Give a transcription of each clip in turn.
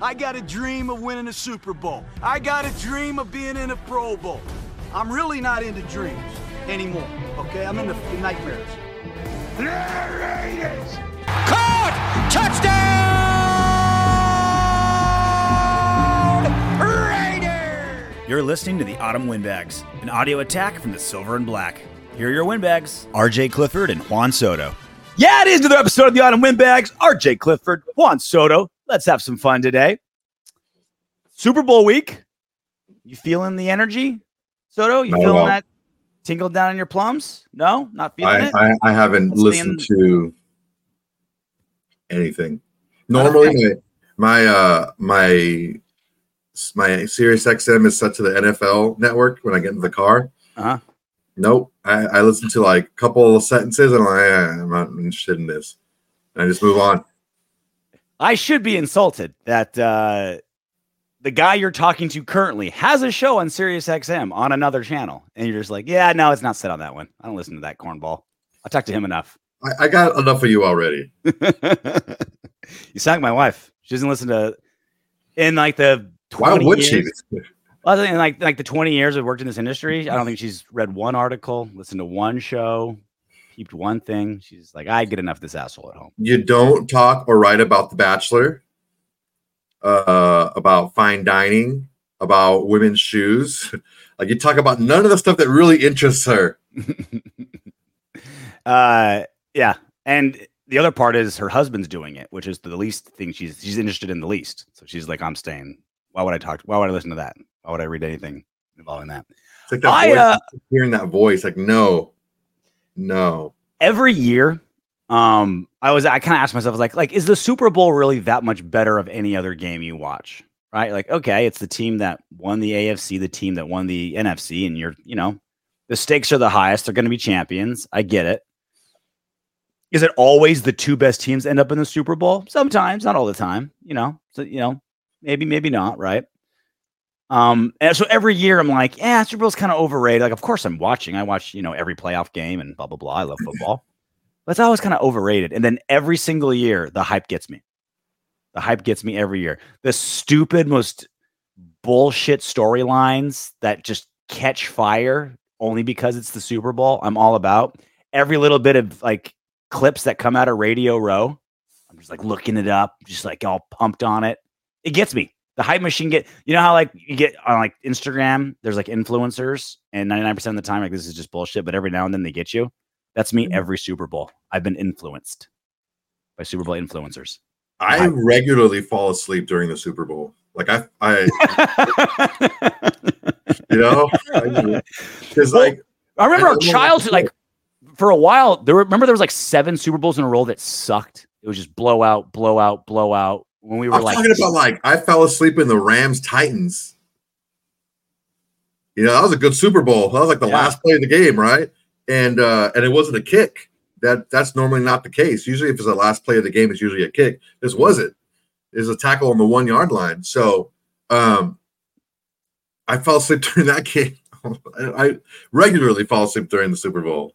I got a dream of winning a Super Bowl. I got a dream of being in a Pro Bowl. I'm really not into dreams anymore, okay? I'm into nightmares. Raiders! Caught! Touchdown! Raiders! You're listening to the Autumn Windbags, an audio attack from the Silver and Black. Here are your windbags, RJ Clifford and Juan Soto. Yeah, it is another episode of the Autumn Windbags. RJ Clifford, Juan Soto. Let's have some fun today. Super Bowl week. You feeling the energy, Soto? You No, feeling well. that tingle down in your plums? No, not feeling I, it. I, I haven't listened to anything. Normally, my my uh, my my Sirius XM is set to the NFL network when I get in the car. Uh-huh. Nope, I, I listen to like a couple of sentences and I'm like, "Eh, I'm not interested in this, and I just move on. I should be insulted that uh, the guy you're talking to currently has a show on Sirius XM on another channel, and you're just like, yeah, no, it's not set on that one. I don't listen to that cornball. I talked to him enough. I, I got enough of you already. you sound like my wife. She doesn't listen to in like the 20 Why 20 would years, she? Well, in like like the 20 years I've worked in this industry, I don't think she's read one article, listened to one show, peeped one thing. She's like, I get enough of this asshole at home. You don't talk or write about The Bachelor, uh, about fine dining, about women's shoes. Like you talk about none of the stuff that really interests her. uh yeah and the other part is her husband's doing it which is the least thing she's she's interested in the least so she's like i'm staying why would i talk why would i listen to that why would i read anything involving that It's like that I, voice, uh, hearing that voice, like no, no. every year um i was i kind of asked myself was like like is the super bowl really that much better of any other game you watch? Right? Like okay it's the team that won the afc the team that won the nfc and you're you know the stakes are the highest they're going to be champions. I get it. Is it always the two best teams end up in the super bowl? Sometimes not all the time you know so you know maybe maybe not right um and so every year i'm like yeah super bowl's kind of overrated like of course i'm watching i watch you know every playoff game and blah blah blah i love football but it's always kind of overrated. And then every single year, the hype gets me. The hype gets me every year. The stupid, most bullshit storylines that just catch fire only because it's the Super Bowl. I'm all about every little bit of like clips that come out of Radio Row. I'm just like looking it up, just like all pumped on it. It gets me. The hype machine get you know how like you get on like Instagram, there's like influencers, and 99% of the time, like this is just bullshit, but every now and then they get you. That's me mm-hmm. every Super Bowl. I've been influenced by Super Bowl influencers. I regularly fall asleep during the Super Bowl. Like I, I, you know, because Well, like I remember I our don't know what childhood, like for a while, there were, remember there was like seven Super Bowls in a row that sucked. It was just blowout, blowout, blowout. When we were I'm like, talking about like I fell asleep in the Rams Titans. You know, that was a good Super Bowl. That was like the Yeah. last play of the game, right? And uh and it wasn't a kick. That that's normally not the case. Usually, if it's the last play of the game, it's usually a kick. This wasn't. It's a tackle on the one yard line. So um I fell asleep during that game. I, I regularly fall asleep during the Super Bowl.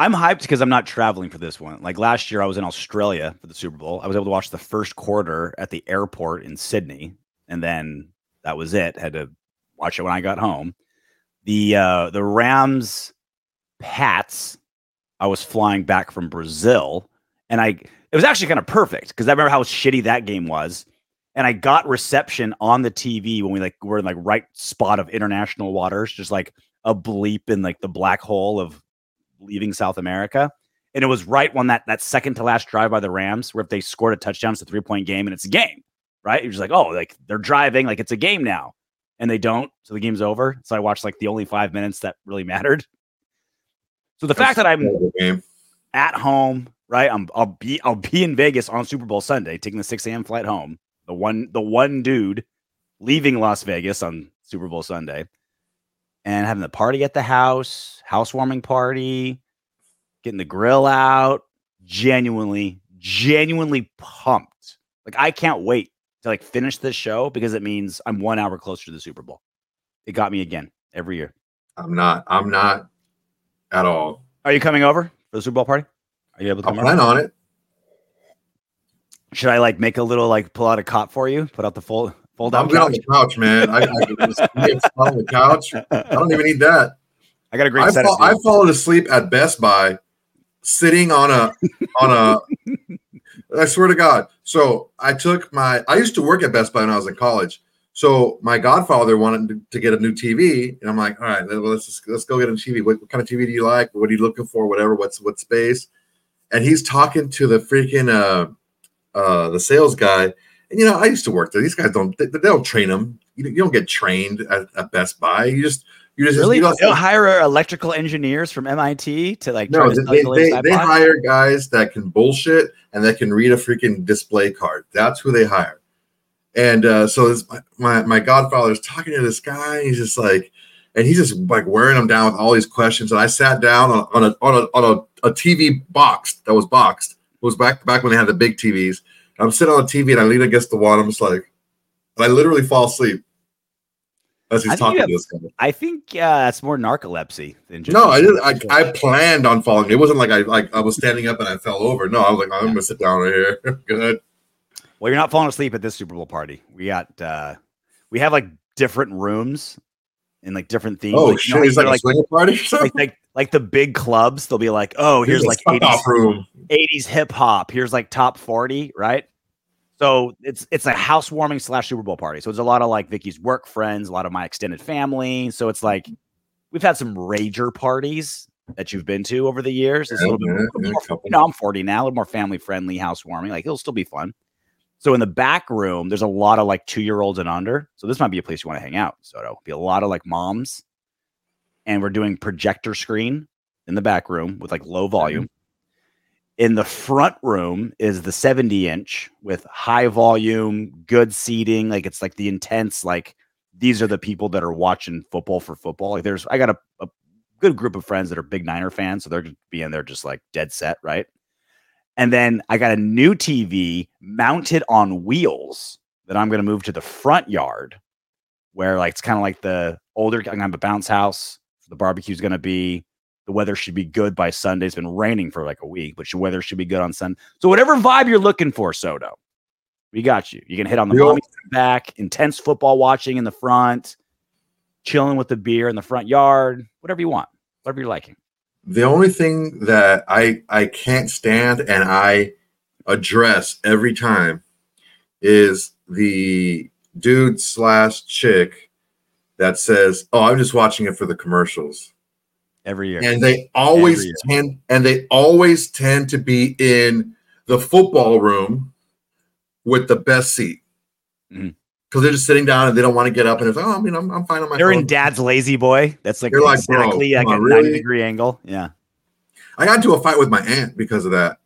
I'm hyped because I'm not traveling for this one. Like last year, I was in Australia for the Super Bowl. I was able to watch the first quarter at the airport in Sydney, and then that was it. Had to watch it when I got home. The uh, the Rams Pats. I was flying back from Brazil, and I it was actually kind of perfect because I remember how shitty that game was, and I got reception on the TV when we like were in like right spot of international waters, just like a bleep in like the black hole of leaving South America. And it was right when that that second to last drive by the Rams, where if they scored a touchdown, it's a three point game and it's a game, right? You're just like, oh, like they're driving, like it's a game now, and they don't, so the game's over. So I watched like the only five minutes that really mattered. So the fact that I'm at home, right? I'm I'll be I'll be in Vegas on Super Bowl Sunday, taking the 6 a.m. flight home. The one the one dude leaving Las Vegas on Super Bowl Sunday and having the party at the house, housewarming party, getting the grill out. Genuinely, genuinely pumped. Like I can't wait to like finish this show because it means I'm one hour closer to the Super Bowl. It got me again every year. I'm not. I'm not at all. Are you coming over for the Super Bowl party? Are you able to come over? on it. Should I like make a little like pull out a cot for you? Put out the fold fold I'm good on the couch, man. I, I can just on the couch. I don't even need that. I got a great I, set. fall, I fallen asleep at Best Buy, sitting on a on a. I swear to God. So I took my. I used to work at Best Buy when I was in college. So my godfather wanted to, get a new TV, and I'm like, all right, let's just, let's go get a TV. What, what kind of TV do you like? What are you looking for? Whatever. What's what space? And he's talking to the freaking uh uh the sales guy. And you know, I used to work there. These guys don't they, they don't train them. You, you don't get trained at, at Best Buy. You just you just really? you They don't, don't hire electrical engineers from MIT to like no, to sell they, they, they hire guys that can bullshit and that can read a freaking display card. That's who they hire. And uh, so this, my, my my godfather talking to this guy. And he's just like, and he's just like wearing him down with all these questions. And I sat down on, on a on a on a, a TV box that was boxed. It was back back when they had the big TVs. I'm sitting on the TV and I lean against the wall. And I'm just like, and I literally fall asleep as he's talking you to this guy. I think uh, that's more narcolepsy than just No, I didn't. I, I planned on falling. It wasn't like I like I was standing up and I fell over. No, I was like, I'm gonna sit down right here. Good. Well, you're not falling asleep at this Super Bowl party. We got uh we have like different rooms and like different themes. Oh like, you shit! know, It's like, like, a swinger party. or like, something? like like the big clubs, they'll be like, oh, here's like 80s, room. 80s hip hop. Here's like top 40, right? So it's it's a housewarming slash Super Bowl party. So it's a lot of like Vicky's work friends, a lot of my extended family. So it's like we've had some rager parties that you've been to over the years. It's a little bit yeah, more- yeah, more- you know, I'm 40 now, a little more family friendly, housewarming. Like it'll still be fun. So in the back room, there's a lot of like two year olds and under. So this might be a place you want to hang out. So it'll be a lot of like moms. And we're doing projector screen in the back room with like low volume. Mm-hmm. In the front room is the 70 inch with high volume, good seating. Like it's like the intense, like these are the people that are watching football for football. Like there's, I got a, a good group of friends that are big Niner fans. So they're going to be in there just like dead set, right? And then I got a new TV mounted on wheels that I'm going to move to the front yard where like it's kind of like the older, I'm going to have a bounce house. The barbecue's going to be, the weather should be good by Sunday. It's been raining for like a week, but the weather should be good on Sunday. So whatever vibe you're looking for, Soto, we got you. You can hit on the the back, intense football watching in the front, chilling with the beer in the front yard, whatever you want, whatever you're liking. The only thing that I I can't stand and I address every time is the dude slash chick that says, "Oh, I'm just watching it for the commercials." Every year. and they always tend and they always tend to be in the football room with the best seat because Mhm. they're just sitting down and they don't want to get up and it's oh I mean I'm, I'm fine on my They're in dad's lazy boy. That's like You're like, like a on, 90 degree angle. Yeah. I got into a fight with my aunt because of that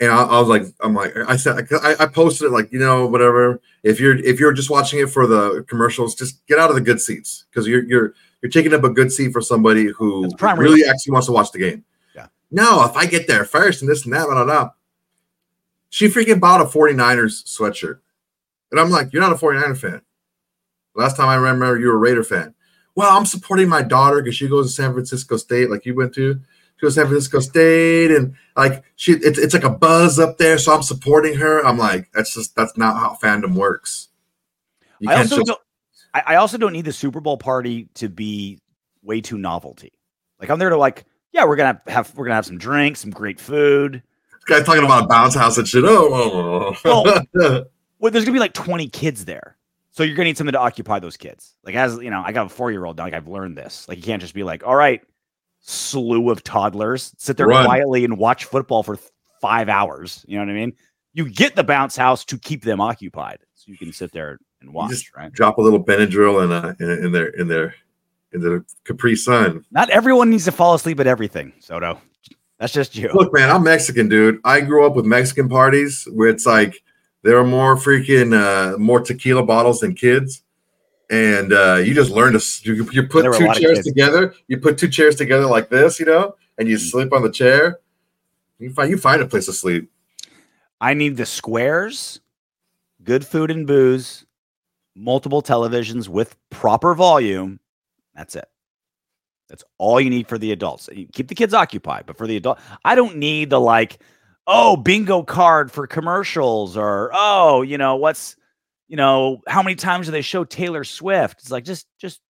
and I, I was like I'm like I said I, I posted it like you know whatever if you're if you're just watching it for the commercials just get out of the good seats because you're you're you're taking up a good seat for somebody who really actually wants to watch the game. Yeah. No, if I get there first and this and that, blah, blah, blah. She freaking bought a 49ers sweatshirt. And I'm like, you're not a 49er fan. Last time I remember you were a Raider fan. Well, I'm supporting my daughter because she goes to San Francisco State, like you went to. She goes to San Francisco State, and like she, it's, it's like a buzz up there, so I'm supporting her. I'm like, that's just that's not how fandom works. You I also just don't I, I also don't need the Super Bowl party to be way too novelty. Like I'm there to like, yeah, we're gonna have we're gonna have some drinks, some great food. this guy talking about a bounce house and shit. Oh, oh, oh, oh. Well, there's gonna be like 20 kids there. So you're gonna need something to occupy those kids. Like as you know, I got a four-year-old now. Like I've learned this. Like you can't just be like, all right, slew of toddlers, sit there Run. quietly and watch football for five hours. You know what I mean? You get the bounce house to keep them occupied. So you can sit there and watch, just- right? drop a little Benadryl in, uh, in in their in their in their Capri Sun. Not everyone needs to fall asleep at everything, Soto. That's just you. Look, man, I'm Mexican, dude. I grew up with Mexican parties where it's like there are more freaking uh, more tequila bottles than kids, and uh, you just learn to you, you put There were a two chairs together. You put two chairs together like this, you know, and you Mm. sleep on the chair. You find you find a place to sleep. I need the squares, good food and booze, multiple televisions with proper volume. That's it. That's all you need for the adults. You keep the kids occupied, but for the adult, I don't need the like, oh, bingo card for commercials, or oh, you know, what's you know, how many times do they show Taylor Swift? It's like just just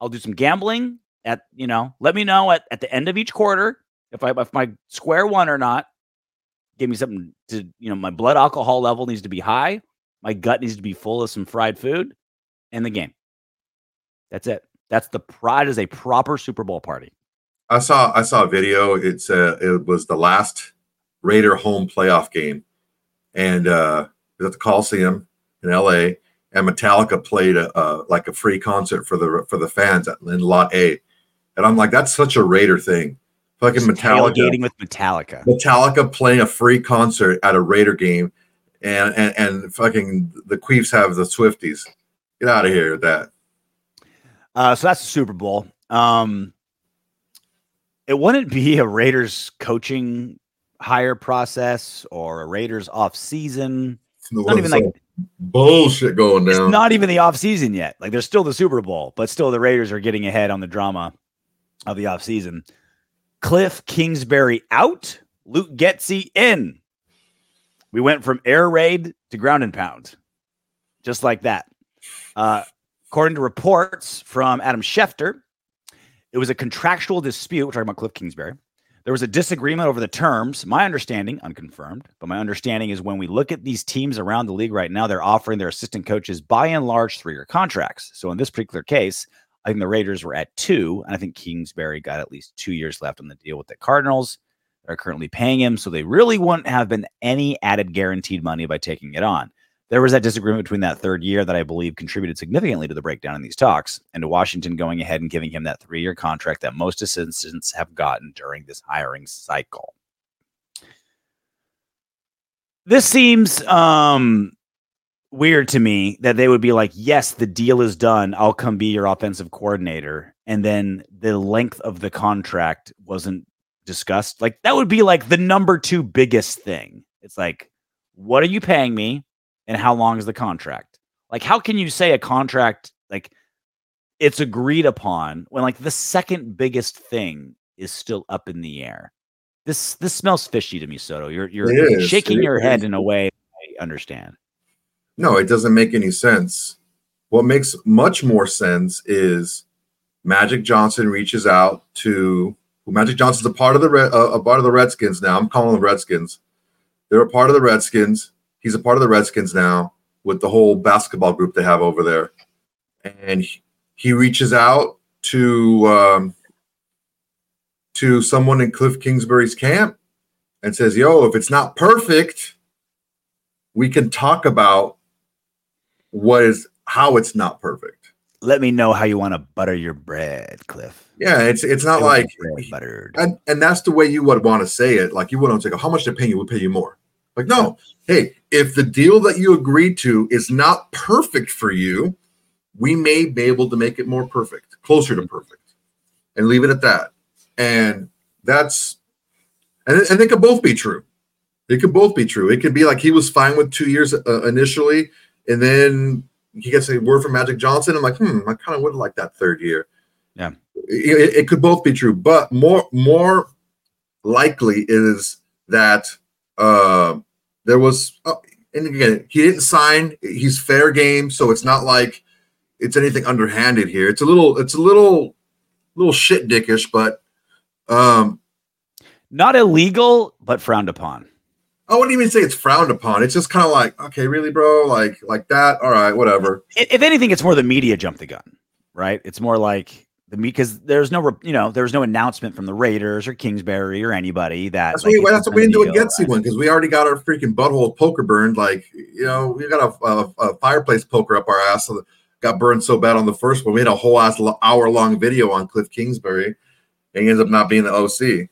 I'll do some gambling at, you know, let me know at, at the end of each quarter if I if my square one or not. Give me something to, you know, my blood alcohol level needs to be high. My gut needs to be full of some fried food and the game. That's it. That's the pride is a proper Super Bowl party. I saw I saw a video. It's uh it was the last Raider home playoff game, and uh, at the Coliseum in LA. And Metallica played a, a like a free concert for the for the fans at, in Lot A, and I'm like, that's such a Raider thing. Fucking Just Metallica, tailgating with Metallica. Metallica playing a free concert at a Raider game, and and and fucking the Queefs have the Swifties. Get out of here with that. Uh, so that's the Super Bowl. Um, it wouldn't be a Raiders coaching hire process or a Raiders off season. Not even like bullshit going It's down. not even the off season yet. Like there's still the Super Bowl, but still the Raiders are getting ahead on the drama of the off season. Cliff Kingsbury out, Luke Getsy in. We went from air raid to ground and pound, just like that. Uh, according to reports from Adam Schefter, it was a contractual dispute. We're talking about Cliff Kingsbury. There was a disagreement over the terms. My understanding, unconfirmed, but my understanding is when we look at these teams around the league right now, they're offering their assistant coaches by and large three year contracts. So in this particular case, I think the Raiders were at two, and I think Kingsbury got at least two years left on the deal with the Cardinals. They're currently paying him, so they really wouldn't have been any added guaranteed money by taking it on. There was that disagreement between that third year that I believe contributed significantly to the breakdown in these talks and to Washington going ahead and giving him that three year contract that most assistants have gotten during this hiring cycle. This seems um, weird to me that they would be like, yes, the deal is done. I'll come be your offensive coordinator. And then the length of the contract wasn't discussed. Like, that would be like the number two biggest thing. It's like, what are you paying me? And how long is the contract? Like, how can you say a contract, like, it's agreed upon when, like, the second biggest thing is still up in the air? This this smells fishy to me, Soto. You're you're It is. shaking your head in a way I understand. No, it doesn't make any sense. What makes much more sense is Magic Johnson reaches out to well, Magic Johnson's a part of the Red, uh, a part of the Redskins now. I'm calling them Redskins. They're a part of the Redskins. He's a part of the Redskins now with the whole basketball group they have over there, and he, he reaches out to um, to someone in Cliff Kingsbury's camp and says, "Yo, if it's not perfect, we can talk about what is how it's not perfect." Let me know how you want to butter your bread, Cliff. Yeah, it's it's not I like bread buttered. and, and that's the way you would want to say it. Like you wouldn't say, "How much they pay you? We'll pay you more." Like, no, hey, if the deal that you agreed to is not perfect for you, we may be able to make it more perfect, closer to perfect, and leave it at that. And that's and and they could both be true. It could both be true. It could be like he was fine with two years uh, initially, and then he gets a word from Magic Johnson. I'm like, hmm, I kind of would like that third year. Yeah. it, it could both be true, but more more likely is that uh, there was. Uh, and again, he didn't sign. He's fair game, so it's not like it's anything underhanded here. It's a little, it's a little, little shit dickish, but um, Not illegal, but frowned upon. I wouldn't even say it's frowned upon. It's just kind of like, okay, really, bro, like like that. All right, whatever. If anything, it's more the media jumped the gun, right? It's more like because there's no, you know, there was no announcement from the Raiders or Kingsbury or anybody that. That's like, this that's what we didn't do a the Getsy one because we already got our freaking butthole poker burned. Like, you know, we got a, a, a fireplace poker up our ass. So got burned so bad on the first one. We had a whole ass hour long video on Cliff Kingsbury, and he ends up not being the OC.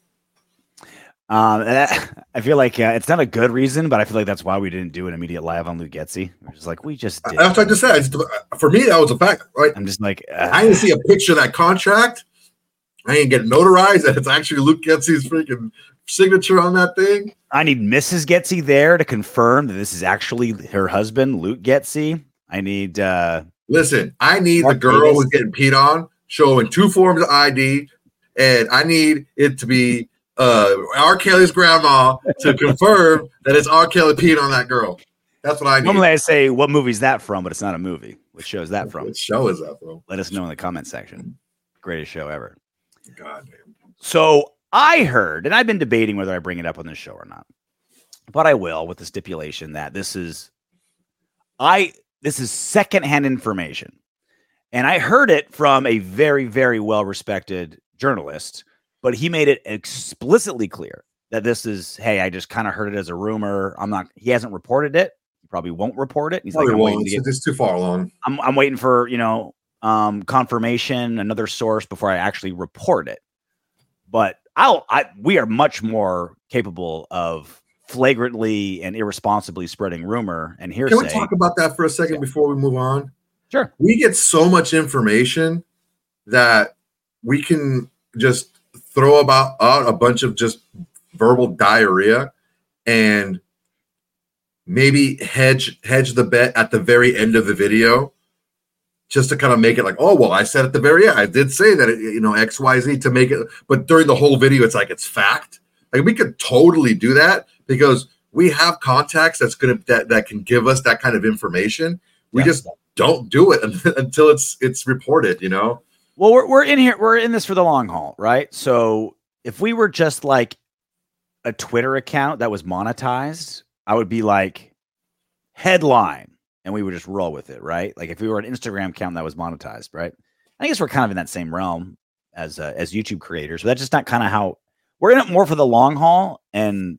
Um, that- I feel like uh, it's not a good reason, but I feel like that's why we didn't do an immediate live on Luke Getsy. We're just like, we just did. That's what I just said. Just, for me, that was a fact. Right? I'm just like, I uh, didn't see a picture of that contract. I didn't get notarized that it's actually Luke Getsy's freaking signature on that thing. I need Mrs. Getsy there to confirm that this is actually her husband, Luke Getsy. I need, uh, Listen, I need Mark the girl who's getting peed on showing two forms of ID, and I need it to be uh, R. Kelly's grandma to confirm that it's R. Kelly peeing on that girl. That's what I need. Normally I say, what movie's that from? But it's not a movie. What show is that from? What show is that from? Let us know in the comment section. Greatest show ever. God damn. So I heard, and I've been debating whether I bring it up on this show or not, but I will with the stipulation that this is I this is secondhand information. And I heard it from a very, very well respected journalist, but he made it explicitly clear that this is, hey, I just kind of heard it as a rumor. I'm not, he hasn't reported it. He probably won't report it. He's Probably like, I'm won't. to get, It's, too far along. I'm, I'm waiting for, you know, um, confirmation, another source before I actually report it. But I'll, I, we are much more capable of flagrantly and irresponsibly spreading rumor and hearsay. Can we talk about that for a second before we move on? Sure. We get so much information that we can just throw about out a bunch of just verbal diarrhea and maybe hedge hedge the bet at the very end of the video just to kind of make it like oh well i said at the very end i did say that it, you know xyz to make it but during the whole video it's like it's fact. Like we could totally do that because we have contacts that's gonna that, that can give us that kind of information. We Yeah. just don't do it until it's it's reported you know Well, we're we're in here. We're in this for the long haul, right? So if we were just like a Twitter account that was monetized, I would be like headline, and we would just roll with it, right? Like if we were an Instagram account that was monetized, right? I guess we're kind of in that same realm as uh, as YouTube creators, but that's just not kind of how we're in it more for the long haul, and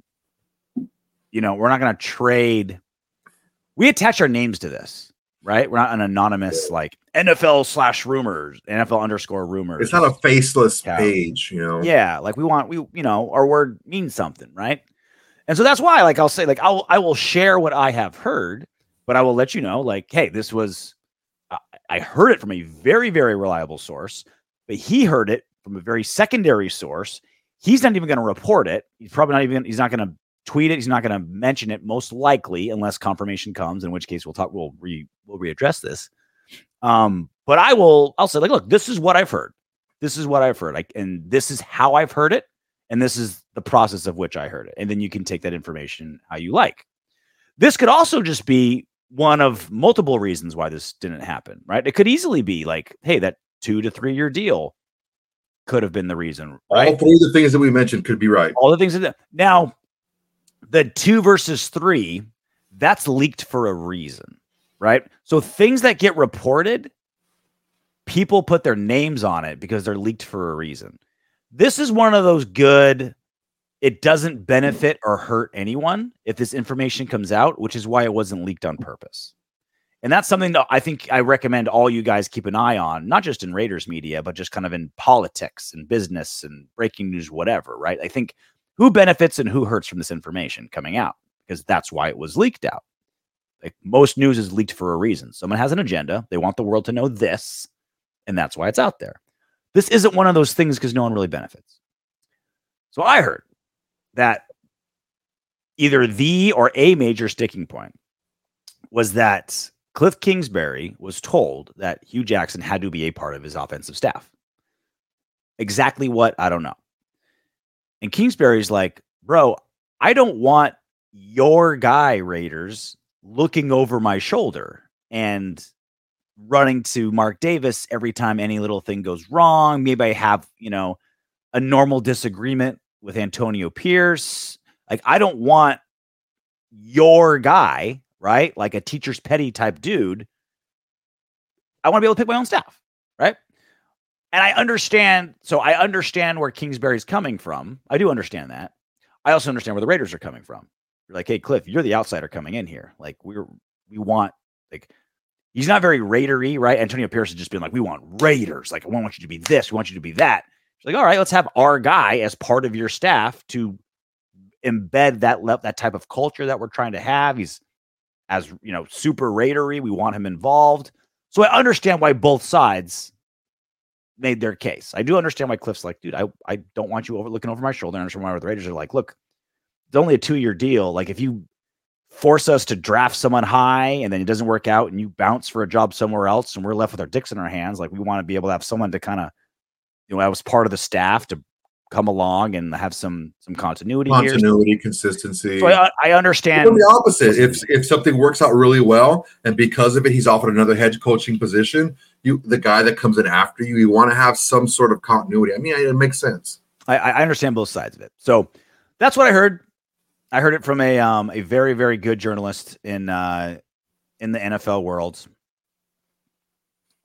you know we're not going to trade. We attach our names to this, right? We're not an anonymous like NFL slash rumors, NFL underscore rumors. it's not a faceless Yeah. page you know Yeah, like we want we you know our word means something, right? And so that's why like I'll say like I'll I will share what I have heard, but I will let you know like hey, this was I, I heard it from a very very reliable source, but he heard it from a very secondary source. He's not even going to report it. He's probably not even he's not going to tweet it. He's not going to mention it most likely unless confirmation comes, in which case we'll talk we'll re we'll readdress this. Um, but I will I'll say like look, this is what I've heard. This is what I've heard. Like and this is how I've heard it and this is the process of which I heard it. And then you can take that information how you like. This could also just be one of multiple reasons why this didn't happen, right? It could easily be like, hey, that two to three year deal could have been the reason, right? all three of the things that we mentioned could be right all the things that now the two versus three that's leaked for a reason right? So things that get reported people put their names on it because they're leaked for a reason. This is one of those good it doesn't benefit or hurt anyone if this information comes out which is why it wasn't leaked on purpose. And that's something that i think i recommend all you guys keep an eye on not just in raiders media but just kind of in politics and business and breaking news whatever right? I think who benefits and who hurts from this information coming out because that's why it was leaked out like most news is leaked for a reason someone has an agenda they want the world to know this and that's why it's out there this isn't one of those things because no one really benefits so i heard that either the or a major sticking point was that Cliff Kingsbury was told that Hue Jackson had to be a part of his offensive staff. Exactly what? I don't know. And Kingsbury's like, bro, I don't want your guy, Raiders, looking over my shoulder and running to Mark Davis every time any little thing goes wrong. Maybe I have, you know, a normal disagreement with Antonio Pierce. Like, I don't want your guy, right? Like a teacher's petty type dude. I want to be able to pick my own staff? And I understand. So I understand where Kingsbury's coming from. I do understand that. I also understand where the Raiders are coming from. You're like, hey, Cliff, you're the outsider coming in here. Like, we're we want like he's not very Raidery, right? Antonio Pierce has just been like, we want Raiders. Like, I want you to be this, we want you to be that. It's like, all right, let's have our guy as part of your staff to embed that le- that type of culture that we're trying to have. He's as you know, super Raidery. We want him involved. So I understand why both sides made their case. I do understand why Cliff's like, dude, I, I don't want you over looking over my shoulder. I understand why the Raiders are like, look, it's only a two year deal. Like if you force us to draft someone high and then it doesn't work out and you bounce for a job somewhere else and we're left with our dicks in our hands, like we want to be able to have someone to kind of, you know, I was part of the staff to come along and have some some continuity. here. Continuity, consistency. So I, I understand. the opposite. If if something works out really well, and because of it, he's offered another head coaching position. You, the guy that comes in after you, you want to have some sort of continuity. I mean, it makes sense. I, I understand both sides of it. So that's what I heard. I heard it from a um a very very good journalist in uh in the NFL world.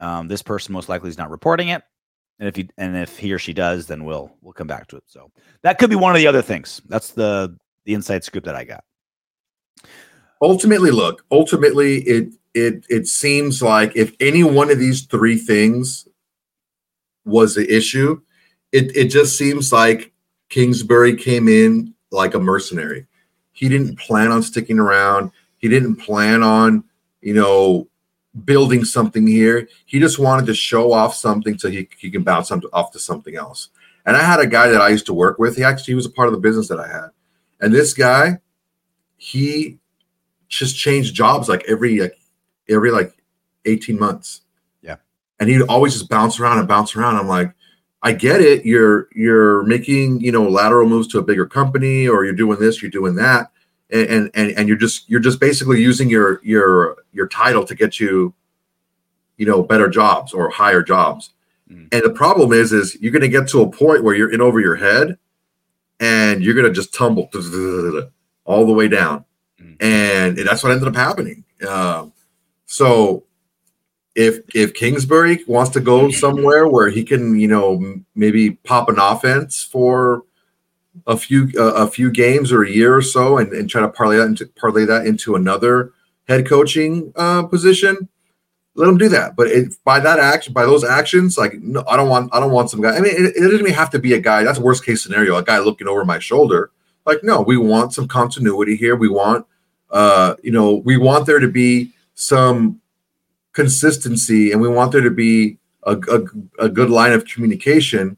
Um, this person most likely is not reporting it, and if he and if he or she does, then we'll we'll come back to it. So that could be one of the other things. That's the the inside scoop that I got. ultimately look ultimately it it it seems like if any one of these three things was the issue it it just seems like kingsbury came in like a mercenary he didn't plan on sticking around he didn't plan on you know building something here he just wanted to show off something so he, he can bounce some- off to something else and i had a guy that i used to work with he actually he was a part of the business that i had and this guy he just changed jobs like every like every like 18 months. Yeah. And he'd always just bounce around and bounce around. I'm like, I get it. You're you're making, you know, lateral moves to a bigger company or you're doing this, you're doing that. And and and, you're just you're just basically using your your your title to get you, you know, better jobs or higher jobs. Mm. And the problem is, is you're gonna get to a point where you're in over your head and you're gonna just tumble all the way down Mm. and that's what ended up happening. Um, so if if Kingsbury wants to go somewhere where he can, you know, maybe pop an offense for a few uh, a few games or a year or so, and, and try to parlay that into parlay that into another head coaching uh, position, let him do that. But it, by that action, by those actions, like no, I don't want I don't want some guy. I mean, it, it doesn't even have to be a guy. That's worst case scenario. A guy looking over my shoulder. Like, no, we want some continuity here. We want uh, you know, we want there to be some consistency and we want there to be a, a, a good line of communication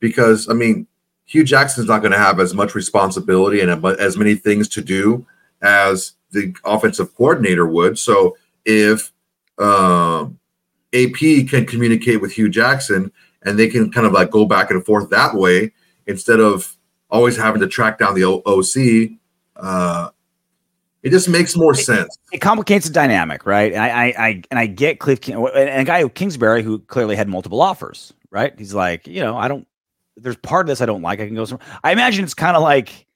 because, I mean, Hue Jackson's not going to have as much responsibility and as many things to do as the offensive coordinator would. So if um, AP can communicate with Hue Jackson and they can kind of like go back and forth that way instead of always having to track down the O- OC, uh, it just makes more sense. it complicates the dynamic, right? And I, I, I and I get Cliff King, and a guy Kingsbury who clearly had multiple offers, right? He's like, you know, I don't. There's part of this I don't like. I can go somewhere. I imagine it's kind of like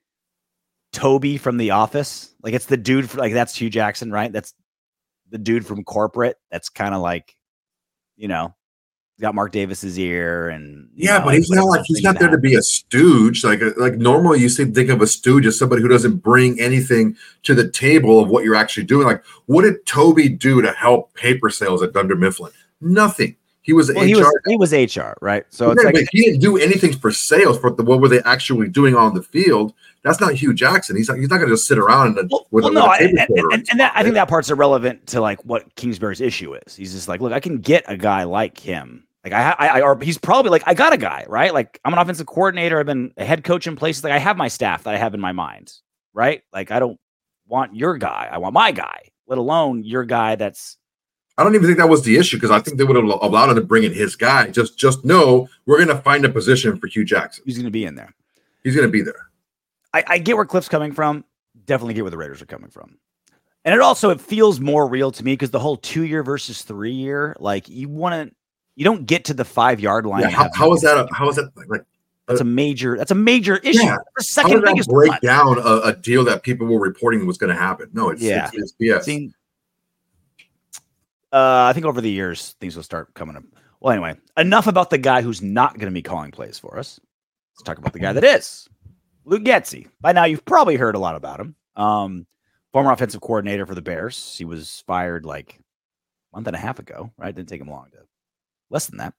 Toby from The Office. Like it's the dude, for, like that's Hue Jackson, right? That's the dude from corporate. That's kind of like, you know, got Mark Davis's ear, and Yeah, know, but he's not like he's not there to be a stooge. Like uh, like normally you see think of a stooge as somebody who doesn't bring anything to the table of what you're actually doing. Like what did Toby do to help paper sales at Dunder Mifflin? Nothing. He was Well, HR. he was he was HR, right? So it's Yeah, like he didn't do anything for sales. For the, what were they actually doing on the field? That's not Hue Jackson. He's not. He's not going to just sit around and Well, well, a, no, with a I- and, and, and that, I think that part's irrelevant to like what Kingsbury's issue is. He's just like, look, I can get a guy like him. Like I, I, I or he's probably like, I got a guy, right? Like I'm an offensive coordinator. I've been a head coach in places. Like I have my staff that I have in my mind, right? Like I don't want your guy. I want my guy. Let alone your guy. That's I don't even think that was the issue because I think they would have allowed him to bring in his guy. Just just know we're going to find a position for Hue Jackson. He's going to be in there. He's going to be there. I, I get where Cliff's coming from. Definitely get where the Raiders are coming from. And it also it feels more real to me because the whole two year versus three year, like you want to, you don't get to the five yard line. Yeah, how, how is that? A, how is that like? Uh, that's a major. That's a major issue. Yeah. The second biggest break down a, a deal that people were reporting was going to happen? No, it's Yeah. it's, it's uh, I think over the years things will start coming up. Well, anyway, enough about the guy who's not going to be calling plays for us. Let's talk about the guy that is. Luke Getsy. By now, you've probably heard a lot about him. Um, former offensive coordinator for the Bears. He was fired like a month and a half ago, right? Didn't take him long to less than that.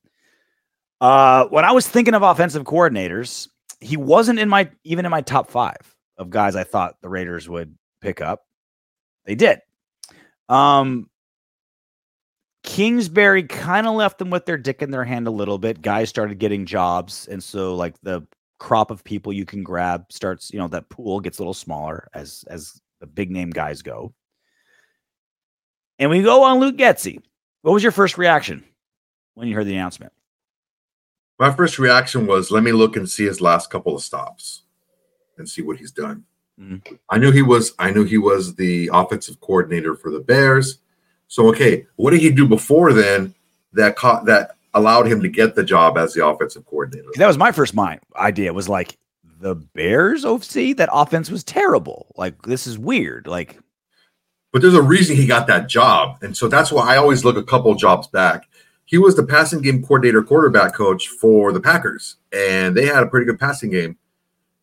Uh, when I was thinking of offensive coordinators, he wasn't in my even in my top five of guys I thought the Raiders would pick up. They did. Um, Kingsbury kind of left them with their dick in their hand a little bit. Guys started getting jobs, and so like the crop of people you can grab starts, you know, that pool gets a little smaller as as the big name guys go. And we go on Luke Getsy. What was your first reaction when you heard the announcement? My first reaction was, let me look and see his last couple of stops and see what he's done. Mhm. I knew he was. I knew he was the offensive coordinator for the Bears. So okay, what did he do before then that caught that allowed him to get the job as the offensive coordinator? That was my first mind idea was like the Bears OC, that offense was terrible. Like this is weird. Like But there's a reason he got that job, and so that's why I always look a couple jobs back. He was the passing game coordinator, quarterback coach for the Packers, and they had a pretty good passing game.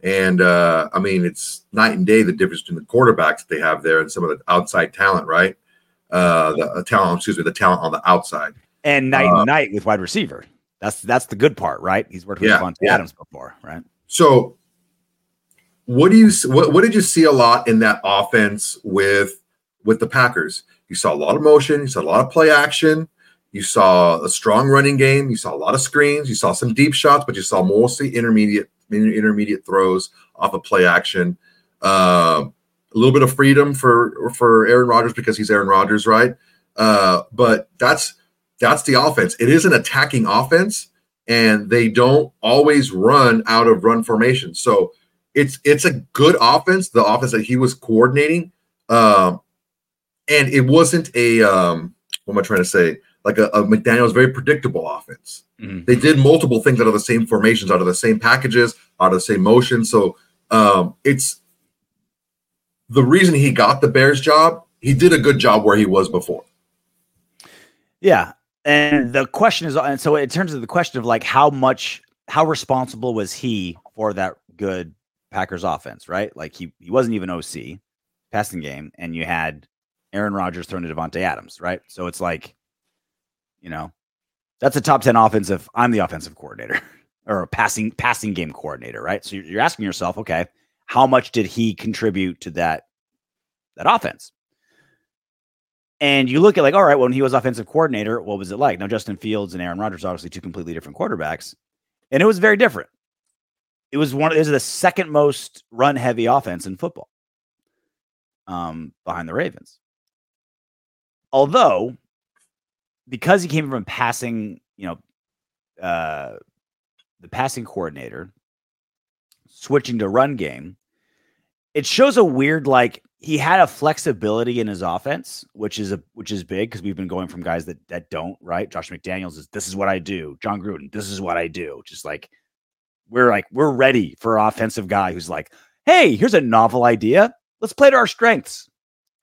And uh, I mean, it's night and day the difference between the quarterbacks they have there and some of the outside talent, right? Uh, the uh, talent, excuse me, the talent on the outside. and night Uh, and night with wide receiver. That's that's the good part, right? He's worked with Yeah, yeah. Adams before, right? So, what do you what, what did you see a lot in that offense with with the Packers? You saw a lot of motion, you saw a lot of play action, you saw a strong running game, you saw a lot of screens, you saw some deep shots, but you saw mostly intermediate intermediate throws off of play action. Um, a little bit of freedom for for Aaron Rodgers because he's Aaron Rodgers, right? Uh, but that's that's the offense. It is an attacking offense and they don't always run out of run formation. So it's it's a good offense, the offense that he was coordinating. Um, and it wasn't a um, what am I trying to say? Like a, a McDaniel's very predictable offense. Mhm. They did multiple things out of the same formations, out of the same packages, out of the same motion. So um, it's the reason he got the Bears job. He did a good job where he was before. Yeah. And the question is, and so in terms of the question of like how much, how responsible was he for that good Packers offense, right? Like he he wasn't even OC passing game, and you had Aaron Rodgers thrown to Davante Adams, right? So it's like, you know, that's a top ten offense if I'm the offensive coordinator or a passing passing game coordinator, right? So you're asking yourself, okay, how much did he contribute to that that offense? And you look at like, all right, when he was offensive coordinator, what was it like? Now, Justin Fields and Aaron Rodgers, obviously two completely different quarterbacks, and it was very different. It was one. It was the second most run heavy offense in football, um, behind the Ravens. Although, because he came from passing, you know, uh, the passing coordinator, switching to run game, it shows a weird like he had a flexibility in his offense, which is a which is big because we've been going from guys that that don't right. Josh McDaniels is this is what I do. Jon Gruden, this is what I do. Just like we're like we're ready for an offensive guy who's like, hey, here's a novel idea. Let's play to our strengths.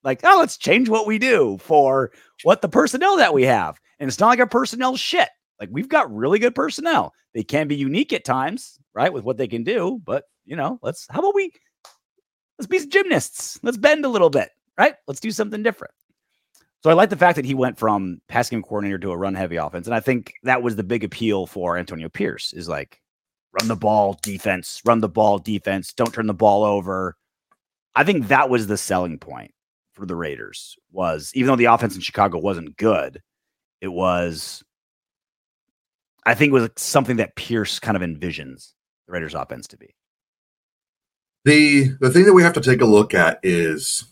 Like, oh, let's change what we do for what the personnel that we have. And it's not like our personnel shit. Like we've got really good personnel. They can be unique at times, right, with what they can do. But you know, let's how about we let's be gymnasts. Let's bend a little bit, right? Let's do something different. So I like the fact that he went from passing coordinator to a run heavy offense. And I think that was the big appeal for Antonio Pierce is like run the ball defense, run the ball defense, don't turn the ball over. I think that was the selling point for the Raiders was even though the offense in Chicago wasn't good, it was I think it was something that Pierce kind of envisions the Raiders offense to be. The the thing that we have to take a look at is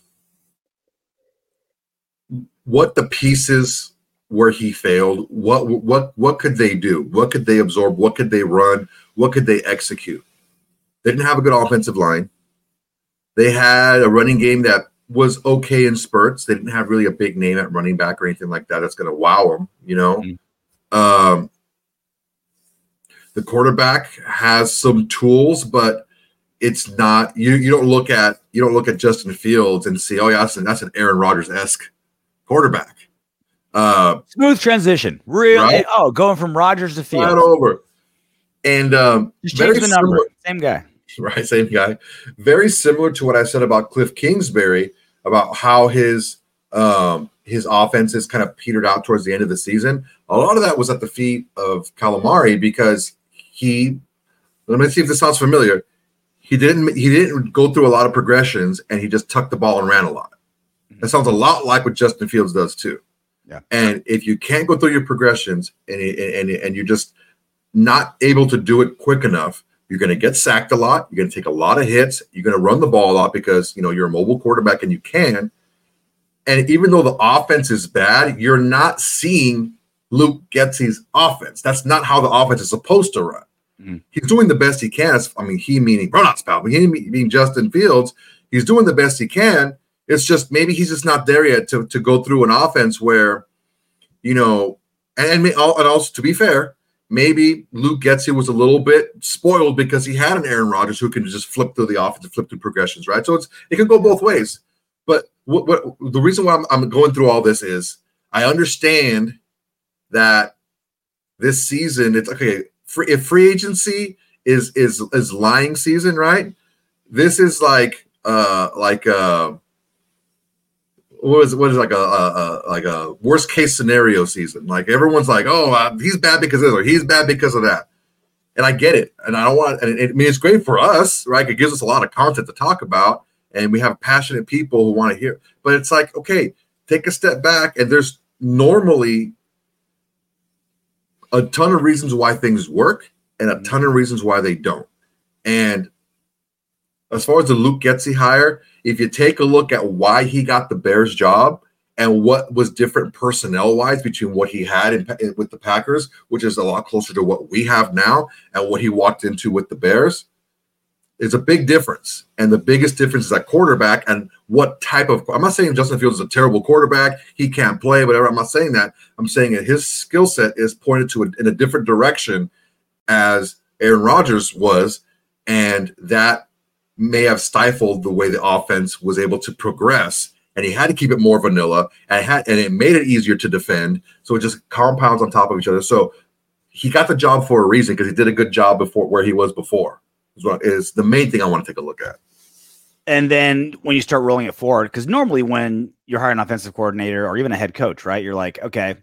what the pieces where he failed. What what what could they do? What could they absorb? What could they run? What could they execute? They didn't have a good offensive line. They had a running game that was okay in spurts. They didn't have really a big name at running back or anything like that. That's going to wow them, you know. Mhm. Um, the quarterback has some tools, but it's not you. You don't look at you don't look at Justin Fields and see, oh yeah, that's an, that's an Aaron Rodgers esque quarterback. Uh, Smooth transition. Really? Right? Oh, going from Rodgers to Fields. over, and um, Just change the number. similar- Same guy. right? Same guy. Very similar to what I said about Cliff Kingsbury about how his um his offenses kind of petered out towards the end of the season. A lot of that was at the feet of Kyler Murray because he let me see if this sounds familiar. He didn't he didn't go through a lot of progressions and he just tucked the ball and ran a lot. Mm-hmm. That sounds a lot like what Justin Fields does too. Yeah. And if you can't go through your progressions and and and you're just not able to do it quick enough, you're going to get sacked a lot. You're going to take a lot of hits. You're going to run the ball a lot because you know you're a mobile quarterback and you can. And even though the offense is bad, you're not seeing Luke Getsy's offense. That's not how the offense is supposed to run. Mhm. He's doing the best he can. I mean, he meaning Ronald Spout, he meaning Justin Fields. He's doing the best he can. It's just maybe he's just not there yet to, to go through an offense where, you know, and, and also to be fair, maybe Luke Getsy was a little bit spoiled because he had an Aaron Rodgers who can just flip through the offense flip through progressions, right? So it's it can go both ways. But what, what the reason why I'm, I'm going through all this is I understand that this season it's okay. Free, if free agency is is is lying season, right? This is like uh like uh what is what is like a, a, a like a worst case scenario season. Like everyone's like, oh, uh, he's bad because of this or he's bad because of that. And I get it, and I don't want. And it, I mean, it's great for us, right? It gives us a lot of content to talk about, and we have passionate people who want to hear. But it's like, okay, take a step back, and there's normally a ton of reasons why things work, and a mm-hmm. ton of reasons why they don't. And as far as the Luke Getsy hire, if you take a look at why he got the Bears job and what was different personnel wise between what he had in, in- with the Packers, which is a lot closer to what we have now, and what he walked into with the Bears, is a big difference. And the biggest difference is at quarterback and what type of. I'm not saying Justin Fields is a terrible quarterback; he can't play, whatever. I'm not saying that. I'm saying that his skill set is pointed to a, in a different direction as Aaron Rodgers was, and that may have stifled the way the offense was able to progress. And he had to keep it more vanilla, and it, had, and it made it easier to defend. So it just compounds on top of each other. So he got the job for a reason because he did a good job before where he was before. Is what is the main thing I want to take a look at. And then when you start rolling it forward, because normally when you're hiring an offensive coordinator or even a head coach, right, you're like, okay,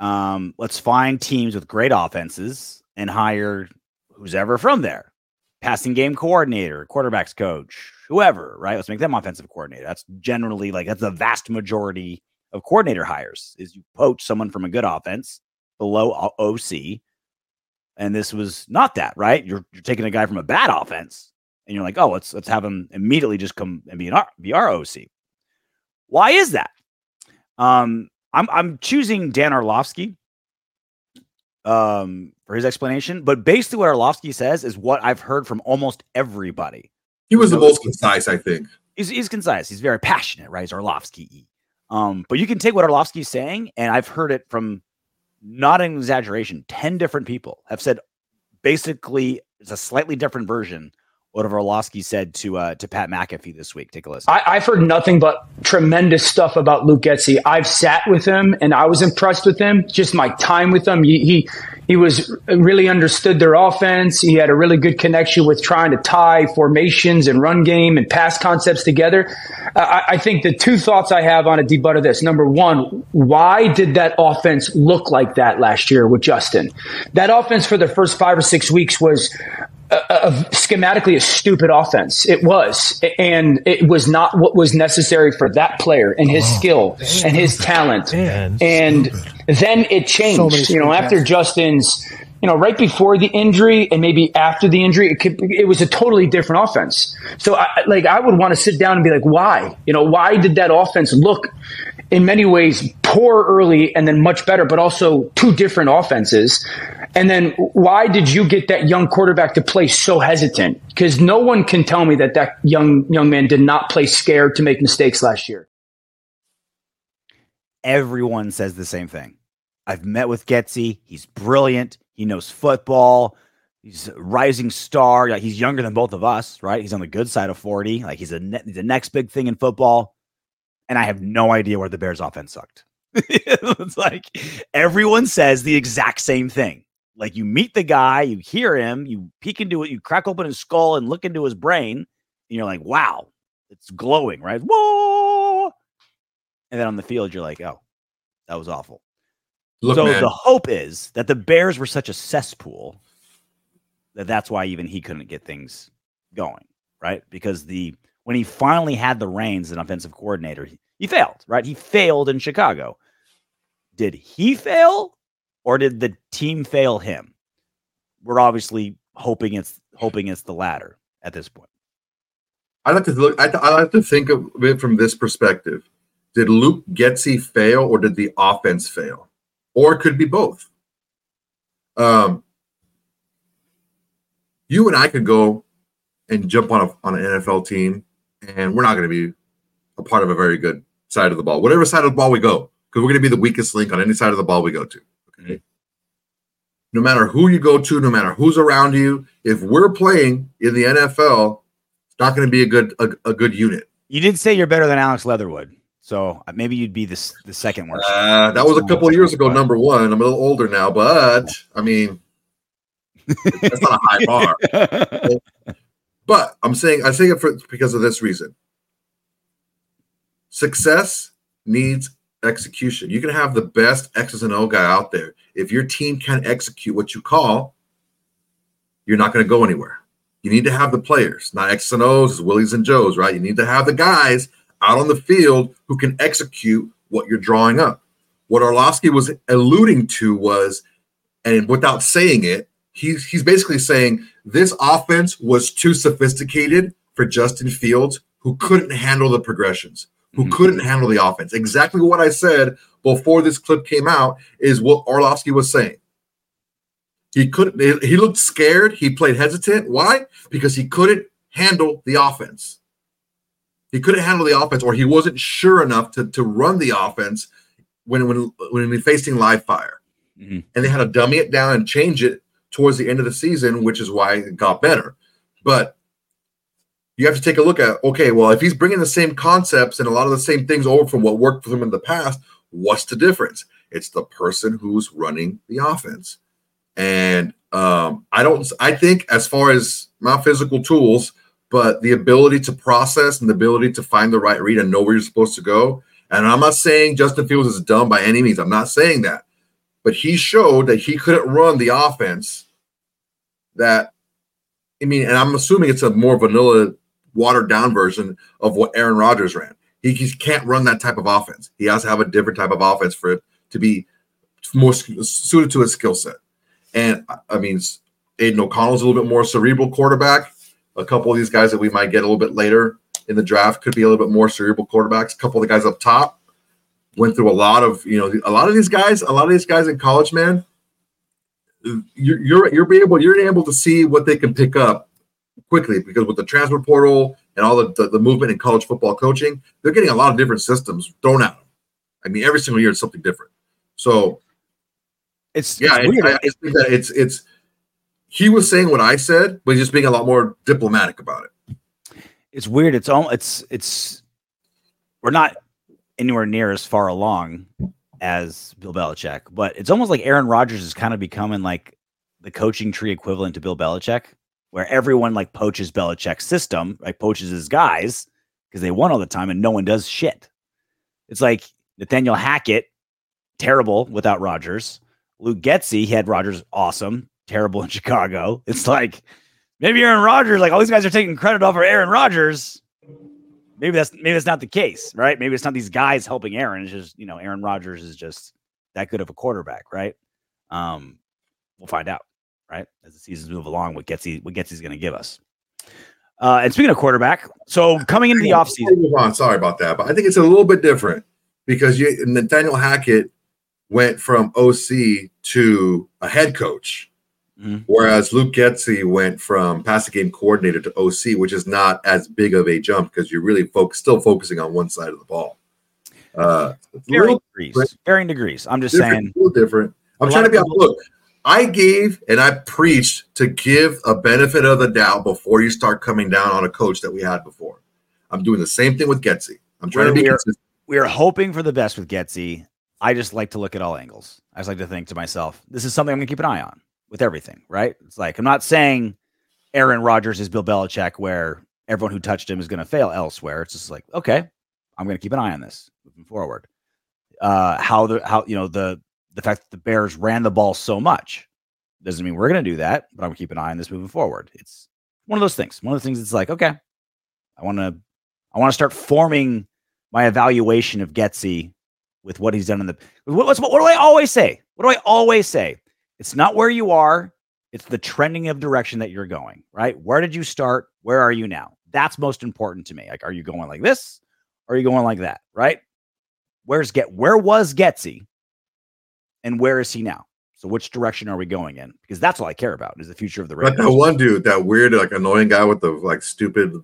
um, let's find teams with great offenses and hire who's ever from there, passing game coordinator, quarterbacks coach, whoever, right? Let's make them offensive coordinator. That's generally like that's the vast majority of coordinator hires is you poach someone from a good offense below OC. And this was not that, right? You're you're taking a guy from a bad offense and you're like, oh, let's let's have him immediately just come and be an R, be our OC. Why is that? Um, I'm I'm choosing Dan Orlovsky um for his explanation, but basically what Orlovsky says is what I've heard from almost everybody. He was the most concise, I think. He's he's concise. He's very passionate, right? He's Orlovsky. Um, but you can take what Orlovsky's saying, and I've heard it from not an exaggeration. Ten different people have said basically it's a slightly different version what Orlovsky said to uh to Pat McAfee this week. Take a listen. I, I've heard nothing but tremendous stuff about Luke Getsy. I've sat with him and I was impressed with him. Just my time with him, he he, he was really understood their offense. He had a really good connection with trying to tie formations and run game and pass concepts together. Uh, I, I think the two thoughts I have on a debut of this: number one, why did that offense look like that last year with Justin? That offense for the first five or six weeks was a, a, schematically a stupid offense. It was, and it was not what was necessary for that player and his skill and his talent. Man, and then it changed. you know, after Justin's, you know, right before the injury and maybe after the injury, it could, it was a totally different offense. So, I, like, I would want to sit down and be like, why? You know, why did that offense look? In many ways, poor early and then much better, but also two different offenses. And then why did you get that young quarterback to play so hesitant? Because no one can tell me that that young young man did not play scared to make mistakes last year. Everyone says the same thing. I've met with Getsy. He's brilliant. He knows football. He's a rising star. He's younger than both of us, right? He's on the good side of 40. Like he's a ne- the next big thing in football. And I have no idea where the Bears offense sucked. it's like everyone says the exact same thing. Like you meet the guy, you hear him, you peek into it, you crack open his skull and look into his brain, and you're like, wow, it's glowing, right? Whoa. And then on the field, you're like, oh, that was awful. Look, so man, the hope is that the Bears were such a cesspool that that's why even he couldn't get things going, right? Because the when he finally had the reins as an offensive coordinator, he, he failed, right? He failed in Chicago. Did he fail or did the team fail him? We're obviously hoping it's hoping it's the latter at this point. I like to look. I, I like to think of it from this perspective. Did Luke Getsy fail, or did the offense fail? or it could be both. Um, you and I could go and jump on a on an NFL team, and we're not going to be a part of a very good side of the ball. Whatever side of the ball we go, because we're going to be the weakest link on any side of the ball we go to. Okay. No matter who you go to, no matter who's around you, if we're playing in the NFL, it's not going to be a good a, a good unit. You didn't say you're better than Alex Leatherwood, so uh, maybe you'd be the the second worst. Uh, that was a couple of years ago, number one. I'm a little older now, but I mean, that's not a high bar. But I'm saying I say it for because of this reason. Success needs execution. You can have the best X's and O guy out there. If your team can't execute what you call, you're not going to go anywhere. You need to have the players, not X's and O's, Willies and Joes, right? You need to have the guys out on the field who can execute what you're drawing up. What Orlovsky was alluding to was, and without saying it, he's he's basically saying this offense was too sophisticated for Justin Fields, who couldn't handle the progressions, who Mhm. couldn't handle the offense. Exactly what I said before this clip came out is what Orlovsky was saying. He couldn't, he looked scared. He played hesitant. Why? Because he couldn't handle the offense. He couldn't handle the offense, or he wasn't sure enough to, to run the offense when when when facing live fire. Mhm. And they had to dummy it down and change it towards the end of the season, which is why it got better. But you have to take a look at okay, well, if he's bringing the same concepts and a lot of the same things over from what worked for him in the past, what's the difference? It's the person who's running the offense. And um, I don't, I think as far as not physical tools, but the ability to process and the ability to find the right read and know where you're supposed to go. And I'm not saying Justin Fields is dumb by any means. I'm not saying that. But he showed that he couldn't run the offense that, I mean, and I'm assuming it's a more vanilla, watered down version of what Aaron Rodgers ran. He, he can't run that type of offense. He has to have a different type of offense for it to be more suited to his skill set. And I mean, Aidan O'Connell's a little bit more cerebral quarterback. A couple of these guys that we might get a little bit later in the draft could be a little bit more cerebral quarterbacks. A couple of the guys up top went through a lot of, you know, a lot of these guys, a lot of these guys in college, man. You're you're you're able you're able to see what they can pick up quickly because with the transfer portal and all the, the, the movement in college football coaching, they're getting a lot of different systems thrown at them. I mean, every single year it's something different. So It's yeah, it's I, weird. I it's it's he was saying what I said, but just being a lot more diplomatic about it. it's weird. It's all it's it's we're not anywhere near as far along as Bill Belichick, but it's almost like Aaron Rodgers is kind of becoming like the coaching tree equivalent to Bill Belichick, where everyone like poaches Belichick's system, like poaches his guys because they won all the time and no one does shit. It's like Nathaniel Hackett, terrible without Rodgers. Luke Getsy, he had Rodgers awesome, terrible in Chicago. It's like maybe Aaron Rodgers, like all these guys are taking credit off for Aaron Rodgers. Maybe that's maybe that's not the case, right? Maybe it's not these guys helping Aaron. It's just you know Aaron Rodgers is just that good of a quarterback, right? Um, we'll find out, right, as the seasons move along. What Getsy what Getsy's going to give us. Uh, and speaking of quarterback, so coming into the offseason, move on, sorry about that, but I think it's a little bit different because you Nathaniel Hackett went from OC to a head coach, Mhm. whereas Luke Getsy went from passing game coordinator to OC, which is not as big of a jump because you're really focus, still focusing on one side of the ball. Uh, varying degrees, varying degrees. I'm just saying, a little different. I'm trying to be look. I gave and I preached to give a benefit of the doubt before you start coming down on a coach that we had before. I'm doing the same thing with Getsy. I'm trying to be We're- consistent. we are hoping for the best with Getsy. I just like to look at all angles. I just like to think to myself, this is something I'm going to keep an eye on with everything, right? It's like I'm not saying Aaron Rodgers is Bill Belichick, where everyone who touched him is going to fail elsewhere. It's just like, okay, I'm going to keep an eye on this moving forward. Uh, how the how you know the the fact that the Bears ran the ball so much doesn't mean we're going to do that, but I'm going to keep an eye on this moving forward. It's one of those things. One of the things it's like, okay, I want to I want to start forming my evaluation of Getsy with what he's done in the what, what do I always say? What do I always say? It's not where you are, it's the trending of direction that you're going, right? Where did you start? Where are you now? That's most important to me. Like, are you going like this? Or are you going like that? Right? Where's get where was Getsy? and where is he now? So which direction are we going in? Because that's all I care about is the future of the But Raiders. that one dude, that weird, like annoying guy with the like stupid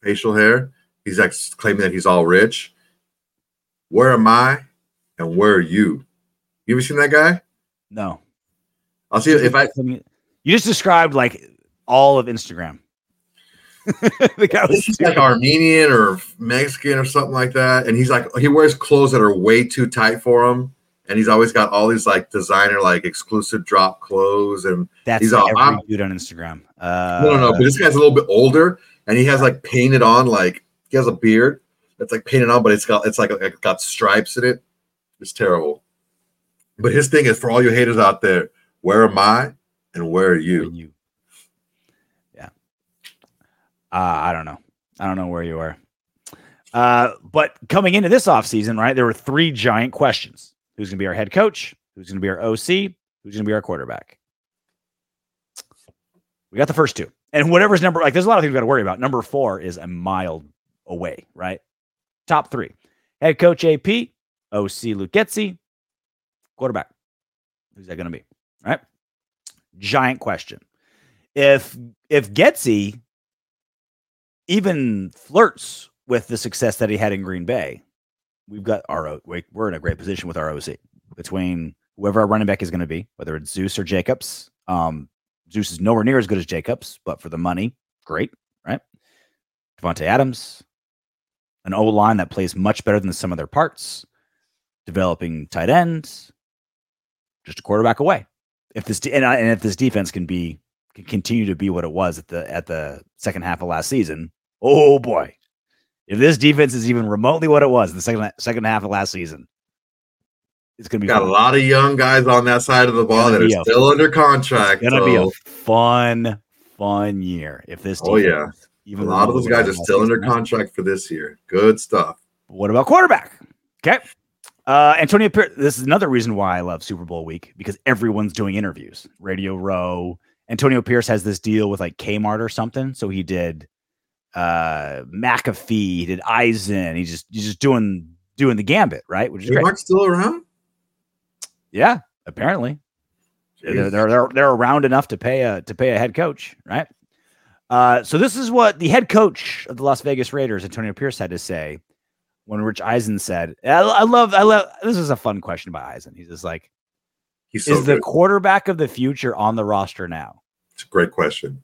facial hair, he's like claiming that he's all rich. Where am I and where are you? You ever seen that guy? no, I'll see if I you just described like all of Instagram. the guy was he's like Armenian or Mexican or something like that. And he's like he wears clothes that are way too tight for him. And he's always got all these like designer, like exclusive drop clothes. And that's he's all- every I'm- dude on Instagram. Uh, no, no, no. But this guy's a little bit older and he has like painted on, like he has a beard that's like painted on, but it's got it's like, like got stripes in it. It's terrible. But his thing is for all you haters out there, where am I and where are you? you. Yeah. Uh, I don't know. I don't know where you are. Uh, but coming into this offseason, right, there were three giant questions. Who's going to be our head coach? Who's going to be our OC? Who's going to be our quarterback? We got the first two. And whatever's number, like, there's a lot of things we got to worry about. Number four is a mile away, right? Top three head coach AP, OC Getsy, quarterback. Who's that going to be? Right? Giant question. If if Getsy even flirts with the success that he had in Green Bay, we've got our we're in a great position with our OC between whoever our running back is going to be, whether it's Zeus or Jacobs. Um, Zeus is nowhere near as good as Jacobs, but for the money, great, right? Davante Adams, an O line that plays much better than some of their parts, developing tight ends, just a quarterback away. If this and, I- and if this defense can be can continue to be what it was at the at the second half of last season, oh boy, if this defense is even remotely what it was in the second second half of last season, it's gonna be Got a lot of young guys on that side of the ball that are a- still under contract. It's gonna be a fun, fun year if this. Oh, yeah. even a lot of those guys are still under contract for this year. Good stuff. What about quarterback? Okay. Uh, Antonio Pierce. This is another reason why I love Super Bowl week because everyone's doing interviews. Radio Row. Antonio Pierce has this deal with like Kmart or something. So he did uh McAfee, he did Eisen. He's just he's just doing doing the gambit, right? Which is Is great. Mark still around? Yeah, apparently. They're, they're they're they're around enough to pay a to pay a head coach, right? Uh, so this is what the head coach of the Las Vegas Raiders, Antonio Pierce, had to say when Rich Eisen said, "I, I love, I love." This is a fun question by Eisen. He's just like, He's so "Is the quarterback of the future on the roster now?" It's a great question.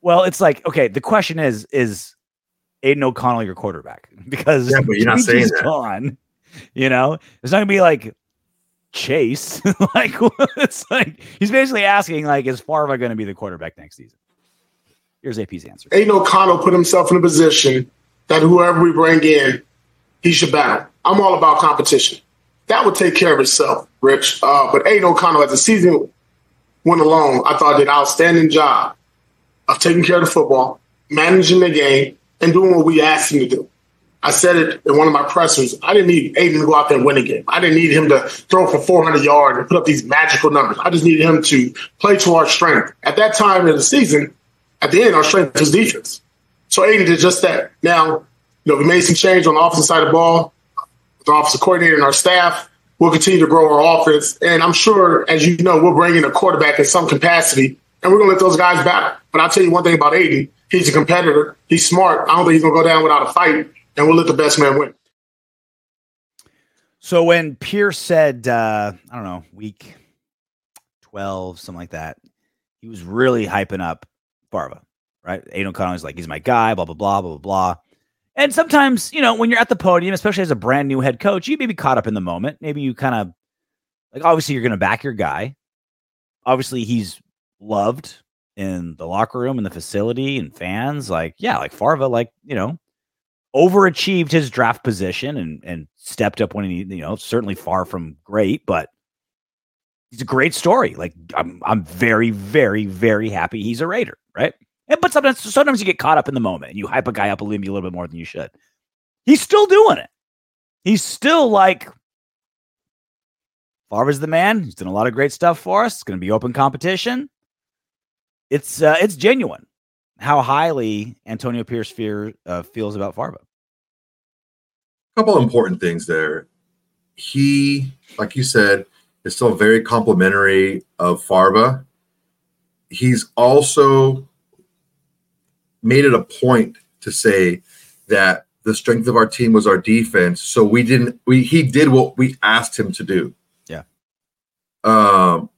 Well, it's like, okay, the question is, is Aidan O'Connell your quarterback? Because Yeah, but you're not saying Jimmy's that. gone. You know, it's not gonna be like Chase. like it's like he's basically asking, like, is Favre going to be the quarterback next season? Here's AP's answer. Aidan O'Connell put himself in a position that whoever we bring in, he should battle. I'm all about competition. That would take care of itself, Rich. Uh, but Aidan O'Connell, as the season went along, I thought did an outstanding job of taking care of the football, managing the game, and doing what we asked him to do. I said it in one of my pressers. I didn't need Aidan to go out there and win a game. I didn't need him to throw for 400 yards and put up these magical numbers. I just needed him to play to our strength. At that time in the season, at the end, our strength was defense. So Aidan did just that. Now, you know, we made some change on the offensive side of the ball our offensive coordinator and our staff. We'll continue to grow our offense. And I'm sure, as you know, we'll bring in a quarterback in some capacity, and we're going to let those guys battle. But I'll tell you one thing about Aidan. He's a competitor. He's smart. I don't think he's going to go down without a fight, and we'll let the best man win. So when Pierce said, uh, I don't know, week 12, something like that, he was really hyping up Farva, right? Aidan O'Connell is like, he's my guy, blah, blah, blah, blah, blah. And sometimes, you know, when you're at the podium, especially as a brand new head coach, you may be caught up in the moment. Maybe you kind of, like, obviously you're going to back your guy. Obviously he's loved in the locker room and the facility and fans. Like, yeah, like Farva, like, you know, overachieved his draft position and and stepped up when he you know certainly far from great but he's a great story like i'm i'm very very very happy he's a raider right but sometimes sometimes you get caught up in the moment and you hype a guy up a little, a little bit more than you should he's still doing it he's still like Favre's the man he's done a lot of great stuff for us it's going to be open competition it's uh, it's genuine how highly Antonio Pierce fear, uh, feels about Farva. couple important things there. He, like you said, is still very complimentary of Farva. He's also made it a point to say that the strength of our team was our defense. So we didn't we he did what we asked him to do. Yeah. Um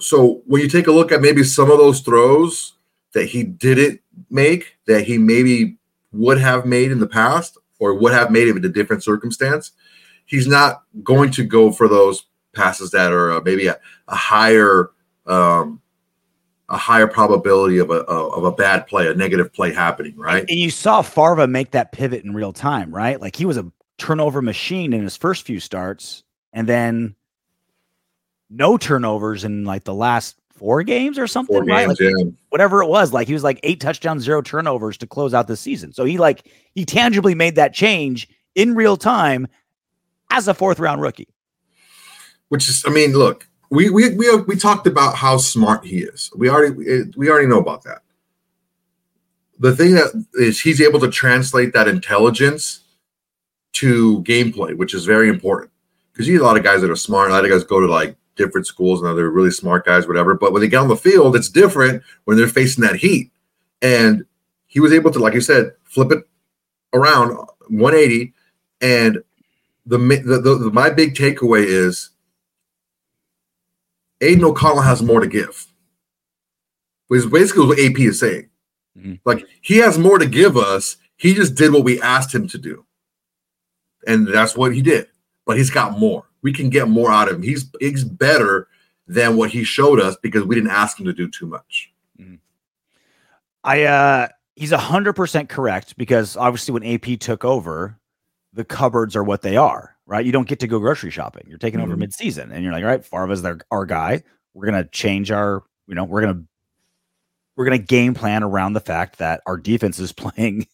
so when you take a look at maybe some of those throws that he didn't make that he maybe would have made in the past or would have made it in a different circumstance, he's not going to go for those passes that are uh, maybe a, a higher um, a higher probability of a of a bad play, a negative play happening, right? And you saw Farva make that pivot in real time, right? Like he was a turnover machine in his first few starts, and then no turnovers in like the last four games or something, Four right? games, Like, yeah. whatever it was. Like he was like eight touchdowns, zero turnovers to close out the season. So he like he tangibly made that change in real time as a fourth round rookie. Which is, I mean, look, we we we we talked about how smart he is. We already we already know about that. The thing that is, he's able to translate that intelligence to gameplay, which is very important because you a lot of guys that are smart. A lot of guys go to like different schools and they're really smart guys, whatever. But when they get on the field, it's different when they're facing that heat. And he was able to, like you said, flip it around 180. And the, the, the, the my big takeaway is Aidan O'Connell has more to give. Which is basically what AP is saying. Mhm. Like he has more to give us. He just did what we asked him to do. And that's what he did. But he's got more. We can get more out of him. He's he's better than what he showed us because we didn't ask him to do too much. I uh he's a hundred percent correct because obviously when AP took over, the cupboards are what they are, right? You don't get to go grocery shopping. You're taking over Mhm. mid-season and you're like, all right, Farva's their our guy. We're gonna change our, you know, we're gonna we're gonna game plan around the fact that our defense is playing.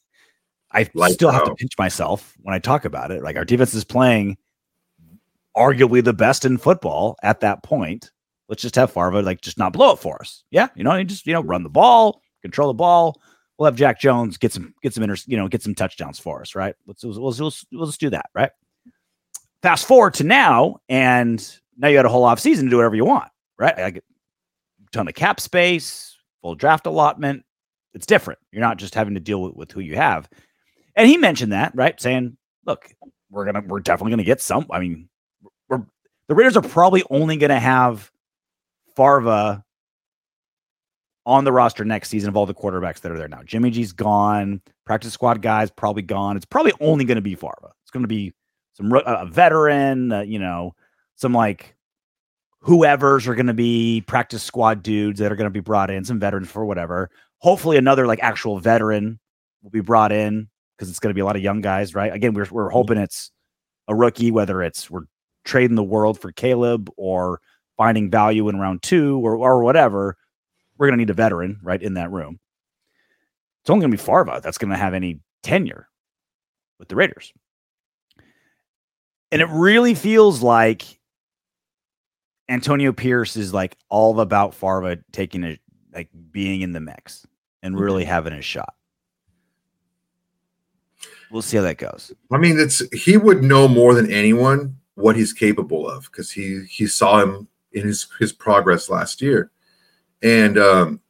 I Lights still have to pinch myself when I talk about it. Like our defense is playing arguably the best in football at that point. Let's just have Farva like just not blow it for us. Yeah, you know, and just you know run the ball, control the ball. We'll have Jack Jones get some get some inter, you know get some touchdowns for us, right? Let's let's, let's, let's, let's do that, right? Fast forward to now, and now you got a whole off season to do whatever you want, right? I get a ton of cap space, full draft allotment. It's different. You're not just having to deal with, with who you have. And he mentioned that, right? Saying, look, we're gonna we're definitely gonna get some. I mean, we're the Raiders are probably only gonna have Farva on the roster next season of all the quarterbacks that are there now. Jimmy G's gone. Practice squad guys probably gone. It's probably only to be Farva. It's to be some a veteran, uh, you know, some like whoever's are going to be practice squad dudes that are going to be brought in, some veterans for whatever. Hopefully, another like actual veteran will be brought in because it's going to be a lot of young guys, right? Again, we're we're hoping it's a rookie, whether it's we're trading the world for Caleb or finding value in round two or or whatever. We're going to need a veteran, right, in that room. It's only going to be Farva that's going to have any tenure with the Raiders. And it really feels like Antonio Pierce is like all about Farva taking a like being in the mix and really having a shot. We'll see how that goes. I mean, it's he would know more than anyone what he's capable of because he he saw him in his his progress last year, and um,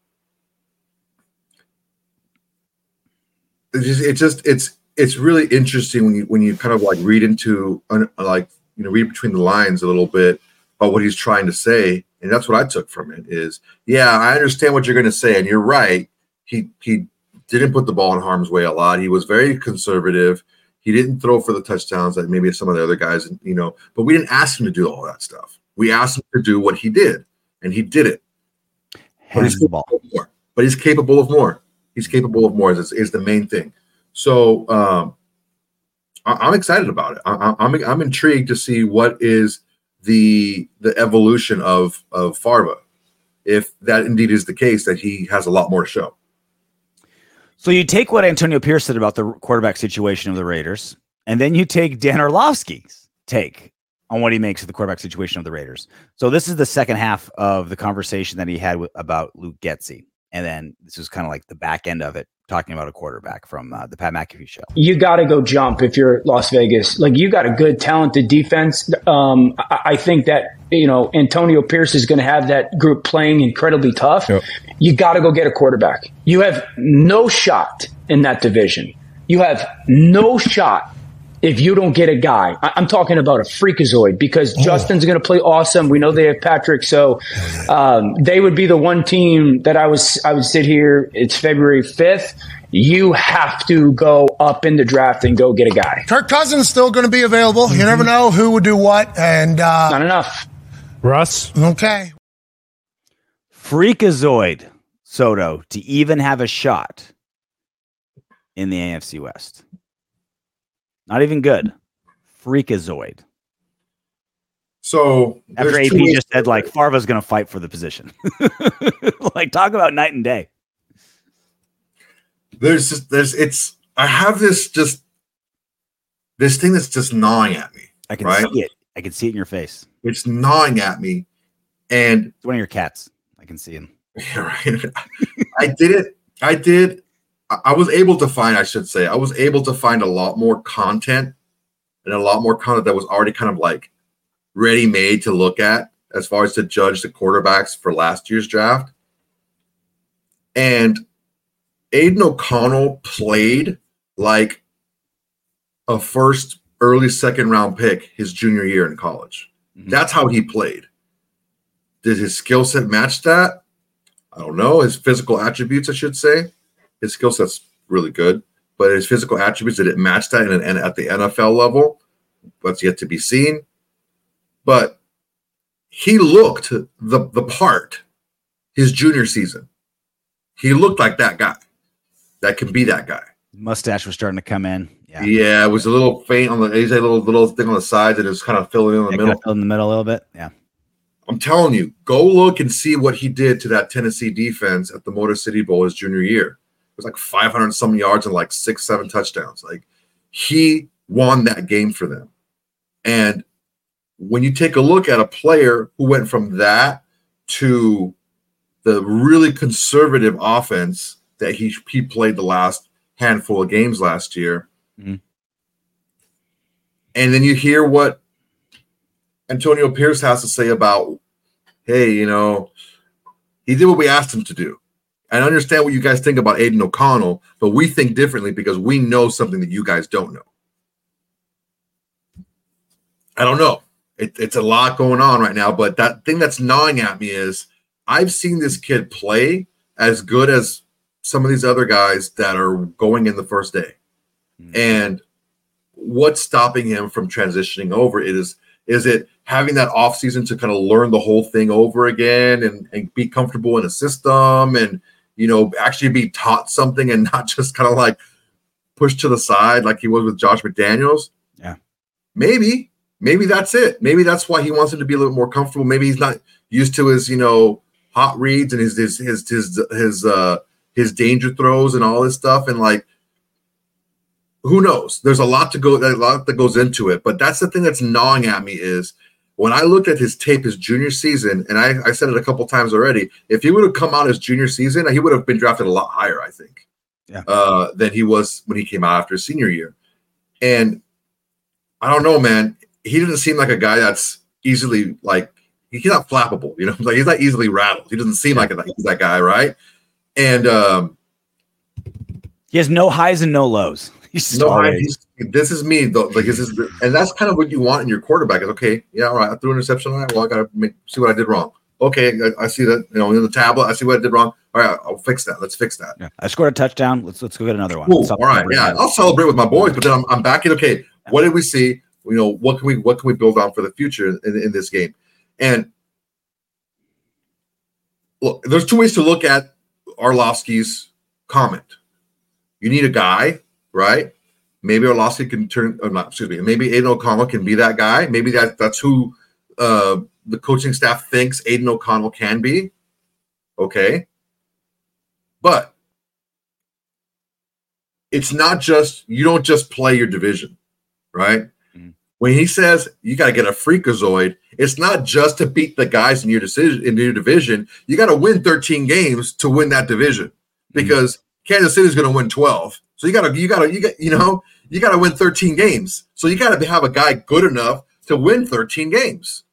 it just it just it's it's really interesting when you when you kind of like read into like you know read between the lines a little bit about what he's trying to say, and that's what I took from it is yeah I understand what you're going to say, and you're right. He he didn't put the ball in harm's way a lot. He was very conservative. He didn't throw for the touchdowns like maybe some of the other guys, you know. But we didn't ask him to do all that stuff. We asked him to do what he did, and he did it. But he's the ball. capable of more. But he's capable of more. He's capable of more. Is, is the main thing. So um, I, I'm excited about it. I, I- I'm I'm intrigued to see what is the the evolution of of Farva, if that indeed is the case, that he has a lot more to show. So you take what Antonio Pierce said about the quarterback situation of the Raiders, and then you take Dan Orlovsky's take on what he makes of the quarterback situation of the Raiders. So this is the second half of the conversation that he had with, about Luke Getsy. And then this is kind of like the back end of it, talking about a quarterback from uh, the Pat McAfee show. You got to go jump if you're Las Vegas. Like you got a good, talented defense. Um, I, I think that you know Antonio Pierce is going to have that group playing incredibly tough. Yep. You got to go get a quarterback. You have no shot in that division. You have no shot if you don't get a guy. I- I'm talking about a freakazoid because Justin's going to play awesome. We know they have Patrick, so um, they would be the one team that I was. I would sit here. It's February 5th. You have to go up in the draft and go get a guy. Kirk Cousins still going to be available. You never know who would do what. And uh, Not enough. Russ, okay, Freakazoid Soto to even have a shot in the AFC West. Not even good. Freakazoid. So After AP just said, like. Farva's going to fight for the position. like, talk about night and day. there's just there's it's I have this just this thing that's just gnawing at me. I can Right. see it. I can see it in your face. It's gnawing at me, and It's one of your cats. I can see him. right, I did it. I did. I- was able to find. I should say, I was able to find a lot more content and a lot more content that was already kind of like ready made to look at as far as to judge the quarterbacks for last year's draft. And Aidan O'Connell played like a first, early second round pick his junior year in college. Mhm. That's how he played. Did his skill set match that? I don't know. His physical attributes, I should say. His skill set's really good, but his physical attributes did it match that And, an, at the NFL level? That's yet to be seen. But he looked the the part his junior season. He looked like that guy that can be that guy. Mustache was starting to come in. Yeah. Yeah, it was a little faint on the. He's a little little thing on the sides, and it was kind of filling in the Yeah, middle. kinda in the middle a little bit. Yeah. I'm telling you, go look and see what he did to that Tennessee defense at the Motor City Bowl his junior year. It was like 500 some yards and like six, seven touchdowns. Like he won that game for them. And when you take a look at a player who went from that to the really conservative offense that he he played the last handful of games last year, Mhm. and then you hear what Antonio Pierce has to say about, hey, you know, he did what we asked him to do. I understand what you guys think about Aidan O'Connell, but we think differently because we know something that you guys don't know. I don't know. It, it's a lot going on right now, but that thing that's gnawing at me is I've seen this kid play as good as some of these other guys that are going in the first day. Hmm. And what's stopping him from transitioning over is is it having that off season to kind of learn the whole thing over again and, and be comfortable in a system and you know actually be taught something and not just kind of like pushed to the side like he was with Josh McDaniels? Yeah. Maybe. Maybe that's it. Maybe that's why he wants him to be a little more comfortable. Maybe he's not used to his, you know, hot reads and his his his his his uh his danger throws and all this stuff. And like who knows? There's a lot to go a lot that goes into it. But that's the thing that's gnawing at me is when I looked at his tape his junior season, and I, I said it a couple times already, if he would have come out his junior season, he would have been drafted a lot higher, I think. Yeah. Uh, than he was when he came out after his senior year. And I don't know, man. He didn't seem like a guy that's easily like he's not flappable, you know. Like he's not easily rattled. He doesn't seem like that, he's that guy, right? And um, He has no highs and no lows. He's no, I, he's- this is me though. Like this is, and that's kind of what you want in your quarterback. Is okay, yeah, all right. I threw an interception. All right, well, I gotta make, see what I did wrong. Okay, I, I see that. You know, in the tablet, I see what I did wrong. All right, I'll fix that. Let's fix that. Yeah. I scored a touchdown. Let's let's go get another one. Cool. All right, yeah. I'll celebrate with my boys, but then I'm, I'm back in. Okay, what did we see? You know, what can we what can we build on for the future in, in this game? And look, there's two ways to look at Orlovsky's comment. You need a guy, right? Maybe Orlovsky can turn, or not, excuse me, maybe Aidan O'Connell can be that guy. Maybe that that's who uh, the coaching staff thinks Aidan O'Connell can be. Okay. But it's not just, you don't just play your division, right? Mhm. when he says you got to get a freakazoid, it's not just to beat the guys in your decision in your division. You got to win 13 games to win that division because mm-hmm. Kansas City is going to win 12. So you got to you got to you got you know you got to win 13 games. So you got to have a guy good enough to win 13 games.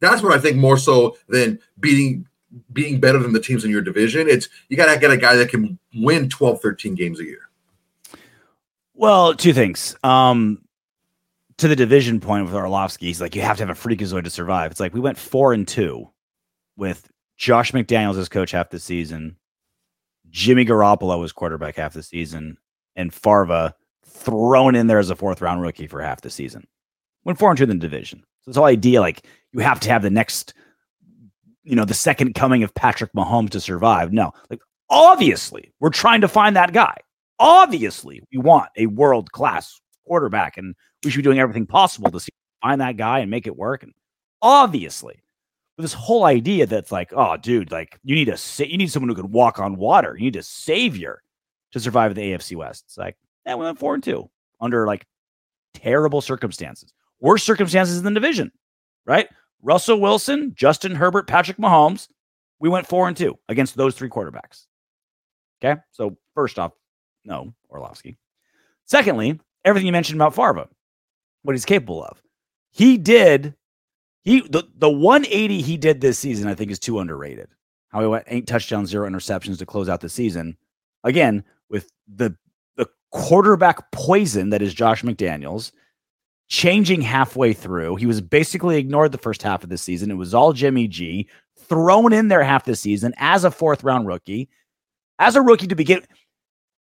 That's what I think more so than beating being better than the teams in your division. It's you got to get a guy that can win 12, 13 games a year. Well, two things. Um, to the division point with Orlovsky, he's like, you have to have a freakazoid to survive. It's like we went four and two with Josh McDaniels as coach half the season, Jimmy Garoppolo was quarterback half the season, and Farva thrown in there as a fourth round rookie for half the season. Went four and two in the division. So this whole idea, like you have to have the next, you know, the second coming of Patrick Mahomes to survive. No, like obviously we're trying to find that guy. Obviously, we want a world class quarterback, and we should be doing everything possible to see, find that guy and make it work. And obviously, this whole idea that's like, oh, dude, like you need a sa- you need someone who can walk on water. You need a savior to survive the AFC West. It's like, yeah, we went four and two under like terrible circumstances, worse circumstances in the division, right? Russell Wilson, Justin Herbert, Patrick Mahomes. We went four and two against those three quarterbacks. Okay, so first off, no Orlovsky. Secondly, everything you mentioned about Farva, what he's capable of. He did he the, the 180 he did this season, I think, is too underrated. How he went eight touchdowns, zero interceptions to close out the season. Again, with the the quarterback poison that is Josh McDaniels, changing halfway through. He was basically ignored the first half of the season. It was all Jimmy G, thrown in there half the season as a fourth round rookie. As a rookie to begin,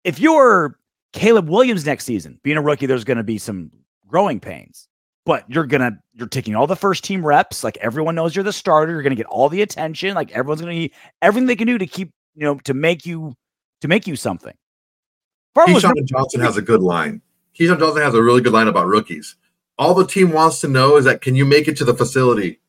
if you're Caleb Williams next season, being a rookie, there's going to be some growing pains. But you're gonna you're taking all the first team reps. Like everyone knows you're the starter. You're gonna get all the attention. Like everyone's gonna need everything they can do to keep you know to make you to make you something. Keyshawn Johnson has a good line. Keyshawn Johnson has a really good line about rookies. All the team wants to know is that can you make it to the facility?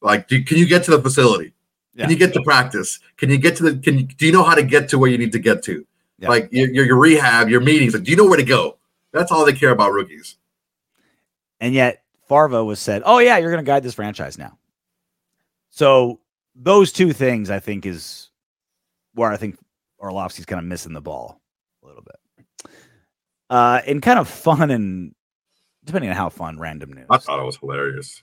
Like, do, can you get to the facility? Yeah. Can you get to practice? Can you get to the? Can you do you know how to get to where you need to get to? Yeah. Like your, your, your rehab, your meetings. Like, do you know where to go? That's all they care about rookies. And yet Farva was said, "Oh yeah, you're going to guide this franchise now." So those two things, I think, is where I think Orlovsky's kind of missing the ball a little bit. Uh, and kind of fun and depending on how fun random news. I thought it was hilarious.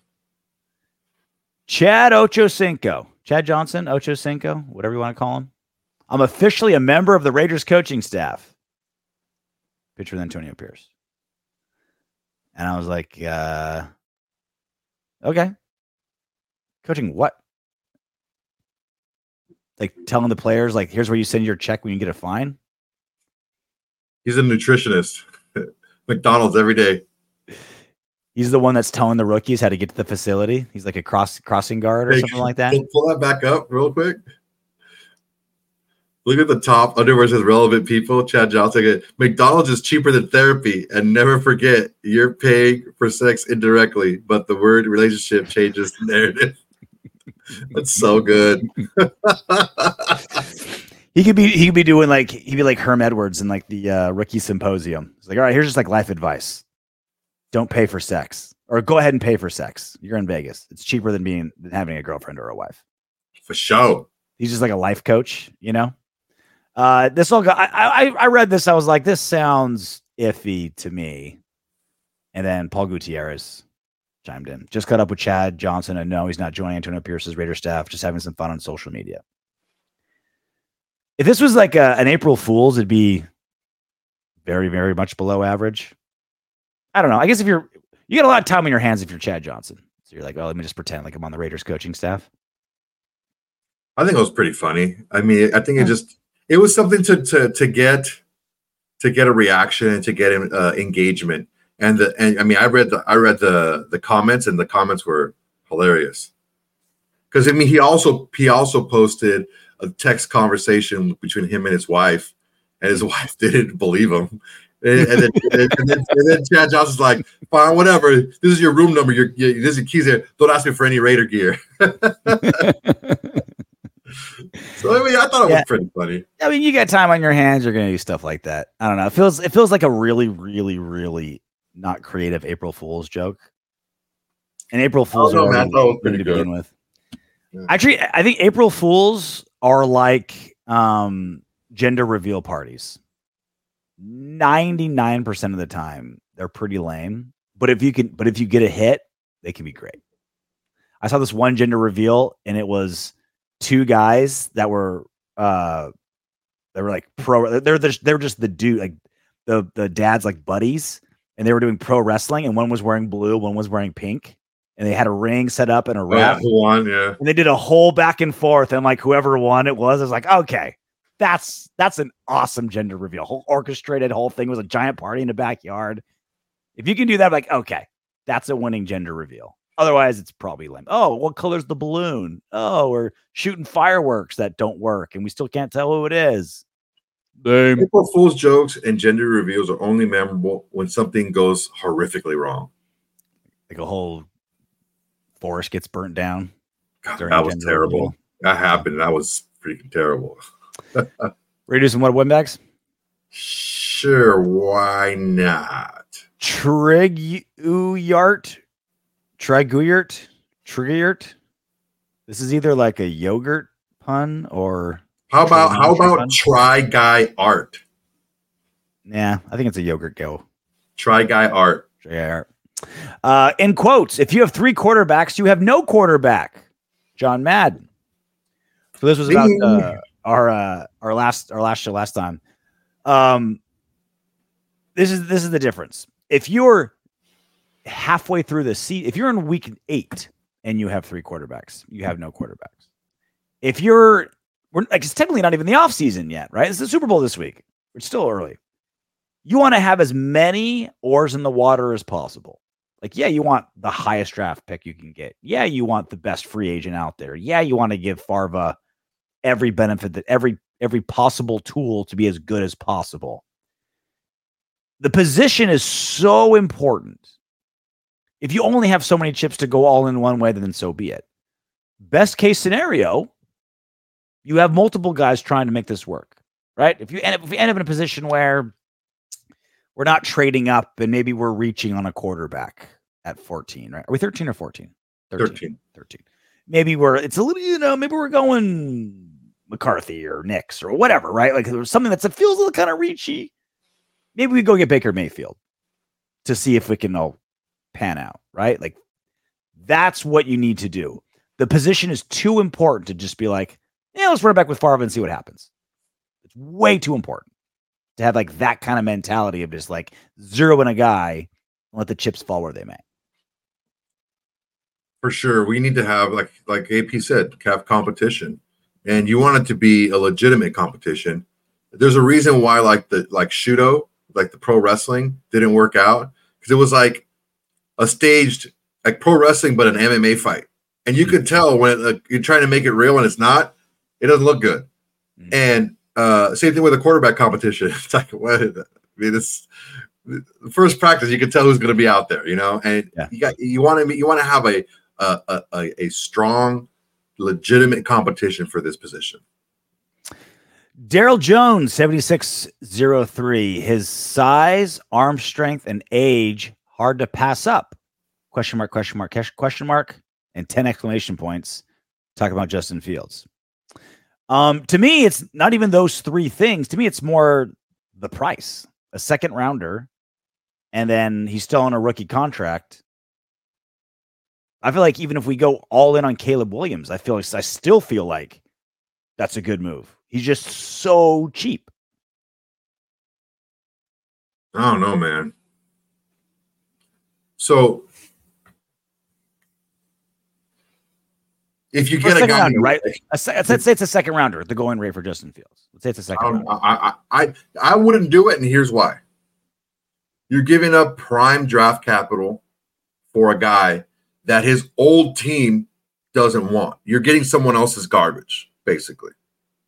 Chad Ochocinco, Chad Johnson, Ochocinco, whatever you want to call him. I'm officially a member of the Raiders coaching staff. Picture with Antonio Pierce. And I was like, uh, okay. Coaching what? Like telling the players, like, here's where you send your check when you get a fine? He's a nutritionist. McDonald's every day. He's the one that's telling the rookies how to get to the facility. He's like a cross crossing guard or hey, something like that. Pull that back up real quick. Look at the top under where says relevant people. Chad Johnson. McDonald's is cheaper than therapy. And never forget, you're paying for sex indirectly, but the word relationship changes the narrative. That's so good. he could be he could be doing like he'd be like Herm Edwards in like the uh, rookie symposium. It's like, all right, here's just like life advice. Don't pay for sex. Or go ahead and pay for sex. You're in Vegas. It's cheaper than being than having a girlfriend or a wife. For sure. He's just like a life coach, you know? Uh, this all got. I, I I read this. I was like, this sounds iffy to me. And then Paul Gutierrez chimed in. Just cut up with Chad Johnson, and no, he's not joining Antonio Pierce's Raider staff. Just having some fun on social media. If this was like a, an April Fool's, it'd be very, very much below average. I don't know. I guess if you're you got a lot of time on your hands if you're Chad Johnson. So you're like, oh, let me just pretend like I'm on the Raiders coaching staff. I think it was pretty funny. I mean, I think it just it was something to to to get to get a reaction and to get uh, engagement. And the and I mean, I read the I read the the comments and the comments were hilarious. Because I mean, he also he also posted a text conversation between him and his wife, and his wife didn't believe him. And, then, and, then, and then Chad Johnson's like, fine, whatever. This is your room number. Your, your this is your keys here. Don't ask me for any Raider gear. so I mean, I thought it yeah. was pretty funny. I mean, you got time on your hands, you're gonna do stuff like that. I don't know. It feels it feels like a really, really, really not creative April Fool's joke. And April Fools know, are man. I already thought it was good pretty to good. begin with. Yeah. Actually, I think April Fools are like um, gender reveal parties. 99% of the time, they're pretty lame. But if you can, but if you get a hit, they can be great. I saw this one gender reveal, and it was two guys that were uh they were like pro they're they're, they're just the dude like the the dad's like buddies and they were doing pro wrestling and one was wearing blue one was wearing pink and they had a ring set up and a who won? Yeah. and they did a whole back and forth and like whoever won it was I was like okay that's that's an awesome gender reveal whole orchestrated whole thing was a giant party in the backyard if you can do that like okay that's a winning gender reveal otherwise it's probably lame oh what color's the balloon oh we're shooting fireworks that don't work and we still can't tell who it is lame April Fool's jokes and gender reveals are only memorable when something goes horrifically wrong. like a whole forest gets burnt down God, that was terrible. reveal. That happened. That was freaking terrible. ready to do some what Windbags Sure, why not? Triguyart, Triguyart, Triguyart. This is either like a yogurt pun or How about how about fun. try guy art? yeah, I think it's a yogurt go. Try guy art. Triguyart. Uh, in quotes, if you have three quarterbacks, you have no quarterback. John Madden. So this was about uh, our uh, our last our last show last time. Um, this is this is the difference. If you're halfway through the season, if you're in week eight and you have three quarterbacks, you have no quarterbacks. If you're we're like it's technically not even the off season yet, right? It's the Super Bowl this week. It's still early. You want to have as many oars in the water as possible. Like, yeah, you want the highest draft pick you can get. Yeah, you want the best free agent out there. Yeah, you want to give Farva every benefit that every every possible tool to be as good as possible. The position is so important. If you only have so many chips to go all in one way, then so be it. Best case scenario, you have multiple guys trying to make this work, right? If you end up, if you end up in a position where we're not trading up and maybe we're reaching on a quarterback at 14, right? Are we 13 or 14? 13. 13. Maybe we're it's a little, you know, maybe we're going McCarthy or Nix or whatever, right? Like there's something that's, it feels a little kind of reachy. Maybe we go get Baker Mayfield to see if we can all pan out, right? Like that's what you need to do. The position is too important to just be like, yeah, let's run it back with Farva and see what happens. It's way too important to have like that kind of mentality of just like zero in a guy and let the chips fall where they may. For sure. We need to have like like AP said, have competition. And you want it to be a legitimate competition. There's a reason why like the like Shudo, like the pro wrestling didn't work out because it was like a staged like pro wrestling but an MMA fight. And you could tell when uh, you're trying to make it real and it's not, it doesn't look good. Mhm. And uh same thing with a quarterback competition. It's like what I mean this first practice you can tell who's going to be out there, you know, and Yeah. you got you want to you want to have a a, a a a strong, legitimate competition for this position. Daryl Jones, 7603. His size, arm strength, and age hard to pass up. Question mark, question mark, ques- question mark, and 10 exclamation points. Talk about Justin Fields. Um, to me, it's not even those three things. To me, it's more the price. A second rounder, and then he's still on a rookie contract. I feel like even if we go all in on Caleb Williams, I feel like I still feel like that's a good move. He's just so cheap. I don't know, man. So if you get a guy, rounder, right? A se- let's, say it's a second rounder, the going rate for Justin Fields. Let's say it's a second Um, rounder. I, I, I, I wouldn't do it, and here's why. You're giving up prime draft capital for a guy that his old team doesn't want. You're getting someone else's garbage, basically.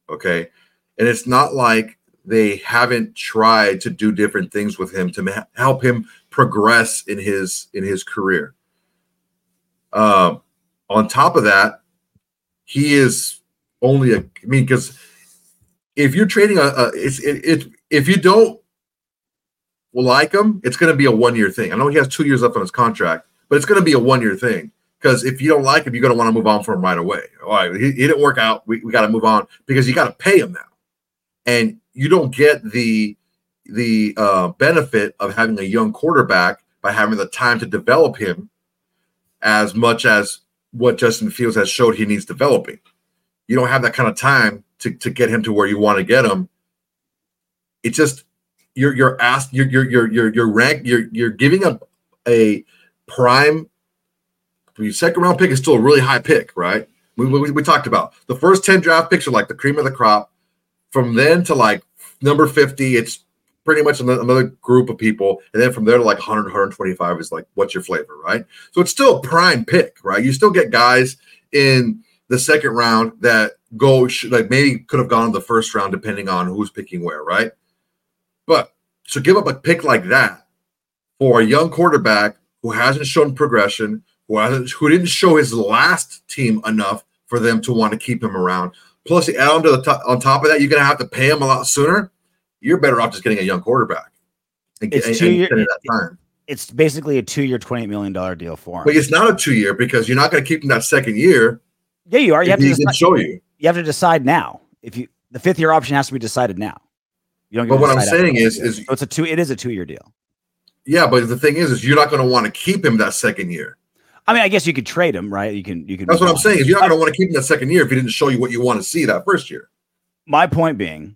Okay. And it's not like they haven't tried to do different things with him to ma- help him progress in his in his career. Um, on top of that, he is only a. I mean, because if you're trading a, a it's it, it if you don't like him, it's going to be a one year thing. I know he has two years left on his contract, but it's going to be a one year thing. Because if you don't like him, you're going to want to move on from him right away. All right, he, he didn't work out. We, we got to move on because you got to pay him now, and you don't get the the uh, benefit of having a young quarterback by having the time to develop him as much as what Justin Fields has showed he needs developing. You don't have that kind of time to, to get him to where you want to get him. It just you're you're asked you're you're you're you're you're rank you're you're giving up a prime your second round pick is still a really high pick, right? We, we, we talked about the first 10 draft picks are like the cream of the crop. From then to like number 50, it's pretty much another group of people. And then from there to like 100, 125 is like, what's your flavor, right? So it's still a prime pick, right? You still get guys in the second round that go, like maybe could have gone the first round depending on who's picking where, right? But so give up a pick like that for a young quarterback who hasn't shown progression, who hasn't, who didn't show his last team enough for them to want to keep him around. Plus, add on to the top, on top of that, you're going to have to pay him a lot sooner. You're better off just getting a young quarterback. And, it's two year, that time. It's basically a two-year, twenty-eight million dollar deal for him. But it's not a two-year because you're not going to keep him that second year. Yeah, you are. You have to decide, show you. You have to decide now. If you the fifth year option has to be decided now. You don't. But what I'm saying is, is so it's a two. It is a two-year deal. Yeah, but the thing is, is you're not going to want to keep him that second year. I mean, I guess you could trade him, right? You can. You can. That's what I'm saying. Is you're not going to want to keep him that second year if he didn't show you what you want to see that first year. My point being,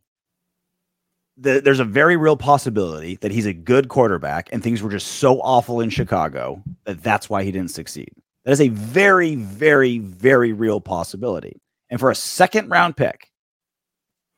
the, there's a very real possibility that he's a good quarterback, and things were just so awful in Chicago that that's why he didn't succeed. That is a very, very, very real possibility. And for a second round pick,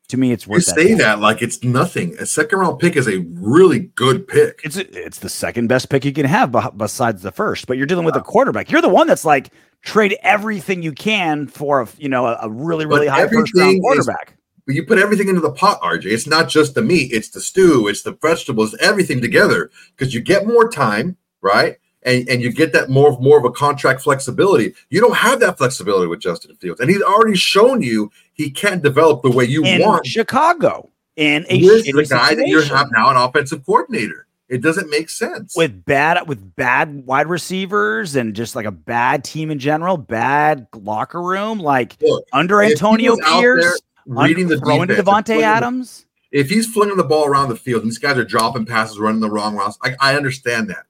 to me, it's worth. You say that like it's nothing. A second round pick is a really good pick. It's it's the second best pick you can have besides the first. But you're dealing with a quarterback. You're the one that's like trade everything you can for a you know a, a really really but high first round quarterback. Is, you put everything into the pot, RJ. It's not just the meat. It's the stew. It's the vegetables. Everything together because you get more time, right? and, and you get that more of more of a contract flexibility. You don't have that flexibility with Justin Fields, and he's already shown you he can't develop the way you in want. Chicago in a with the guy situation. that you have now an offensive coordinator. It doesn't make sense with bad with bad wide receivers and just like a bad team in general, bad locker room. Like Look, under Antonio Pierce, reading the throwing to Davante Adams. If he's flinging the ball around the field and these guys are dropping passes, running the wrong routes, I, I understand that.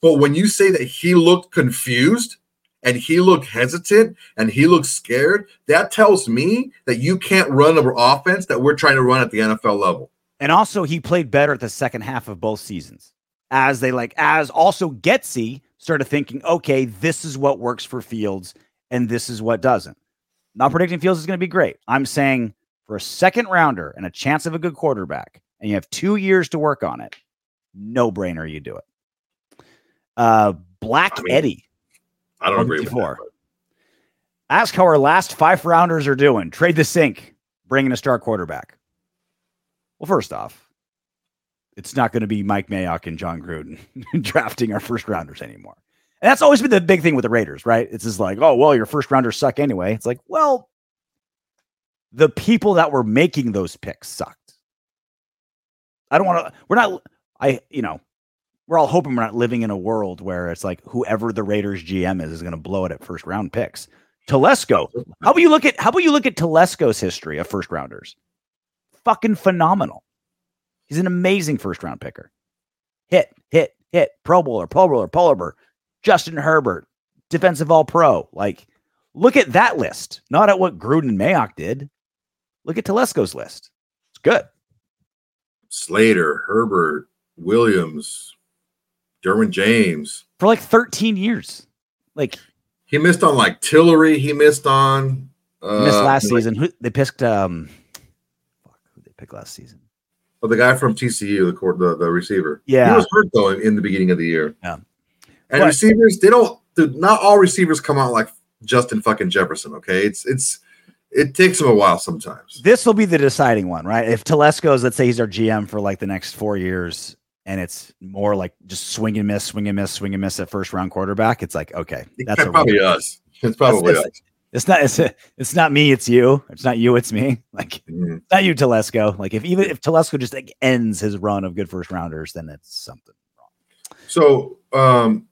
But when you say that he looked confused and he looked hesitant and he looked scared, that tells me that you can't run an offense that we're trying to run at the NFL level. And also, he played better at the second half of both seasons. As they like, as also Getsy started thinking, okay, this is what works for Fields and this is what doesn't. Not predicting Fields is going to be great. I'm saying for a second rounder and a chance of a good quarterback, and you have two years to work on it, no brainer, you do it. Uh, Black I mean, Eddie. I don't agree with that. Ask how our last five rounders are doing. Trade the sink, bringing a star quarterback. Well, first off, it's not going to be Mike Mayock and Jon Gruden drafting our first rounders anymore. And that's always been the big thing with the Raiders, right? It's just like, oh, well, your first rounders suck anyway. It's like, well, the people that were making those picks sucked. I don't want to, we're not, I, you know, we're all hoping we're not living in a world where it's like whoever the Raiders GM is is going to blow it at first round picks. Telesco. How about you look at how about you look at Telesco's history of first rounders? Fucking phenomenal. He's an amazing first round picker. Hit, hit, hit, Pro Bowler, Pro Bowler, Bowler, Justin Herbert, defensive all pro. Like, look at that list, not at what Gruden and Mayock did. Look at Telesco's list. It's good. Slater, Herbert, Williams, Derwin James for like 13 years. Like he missed on like Tillery. He missed on uh, missed last like, season. Who they picked? Um, fuck, who they picked last season? Oh, the guy from TCU, the court, the, the receiver. Yeah, he was hurt though in, in the beginning of the year. Yeah, and but, receivers, they don't. Dude, not all receivers come out like Justin fucking Jefferson. Okay, it's it's it takes them a while sometimes. This will be the deciding one, right? If Telesco's, let's say he's our GM for like the next four years, and it's more like just swing and miss, swing and miss, swing and miss at first round quarterback, it's like okay, that's probably us. It's probably it's, us. It's not it's, it's not me, it's you. It's not you, it's me. Like Mhm. not you, Telesco. Like if even if Telesco just like ends his run of good first rounders, then it's something wrong. So um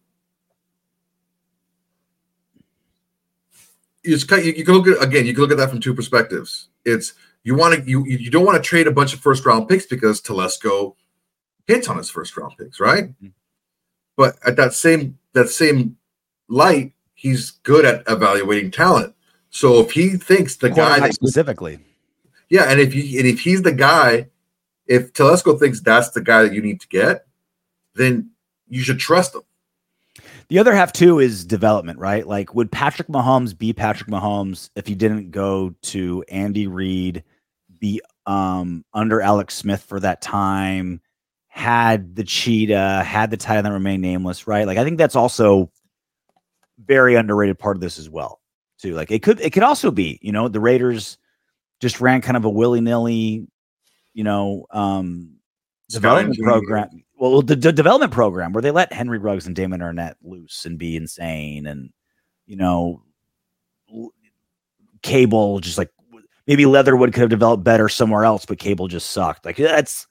it's kind you, you can look at again, you can look at that from two perspectives. It's you want to you you don't want to trade a bunch of first round picks because Telesco hits on his first round picks, right? Mhm. But at that same that same light, he's good at evaluating talent. So if he thinks the guy that specifically. yeah, and if you and if he's the guy, if Telesco thinks that's the guy that you need to get, then you should trust him. The other half too is development, right? Like, would Patrick Mahomes be Patrick Mahomes if he didn't go to Andy Reid, be um under Alex Smith for that time, had the cheetah, had the end that remained nameless, right? Like, I think that's also very underrated part of this as well, too. Like, it could it could also be, you know, the Raiders just ran kind of a willy nilly, you know, um development program. Well, the, the development program where they let Henry Ruggs and Damon Arnette loose and be insane, and you know, Cable just like maybe Leatherwood could have developed better somewhere else, but Cable just sucked. Like that's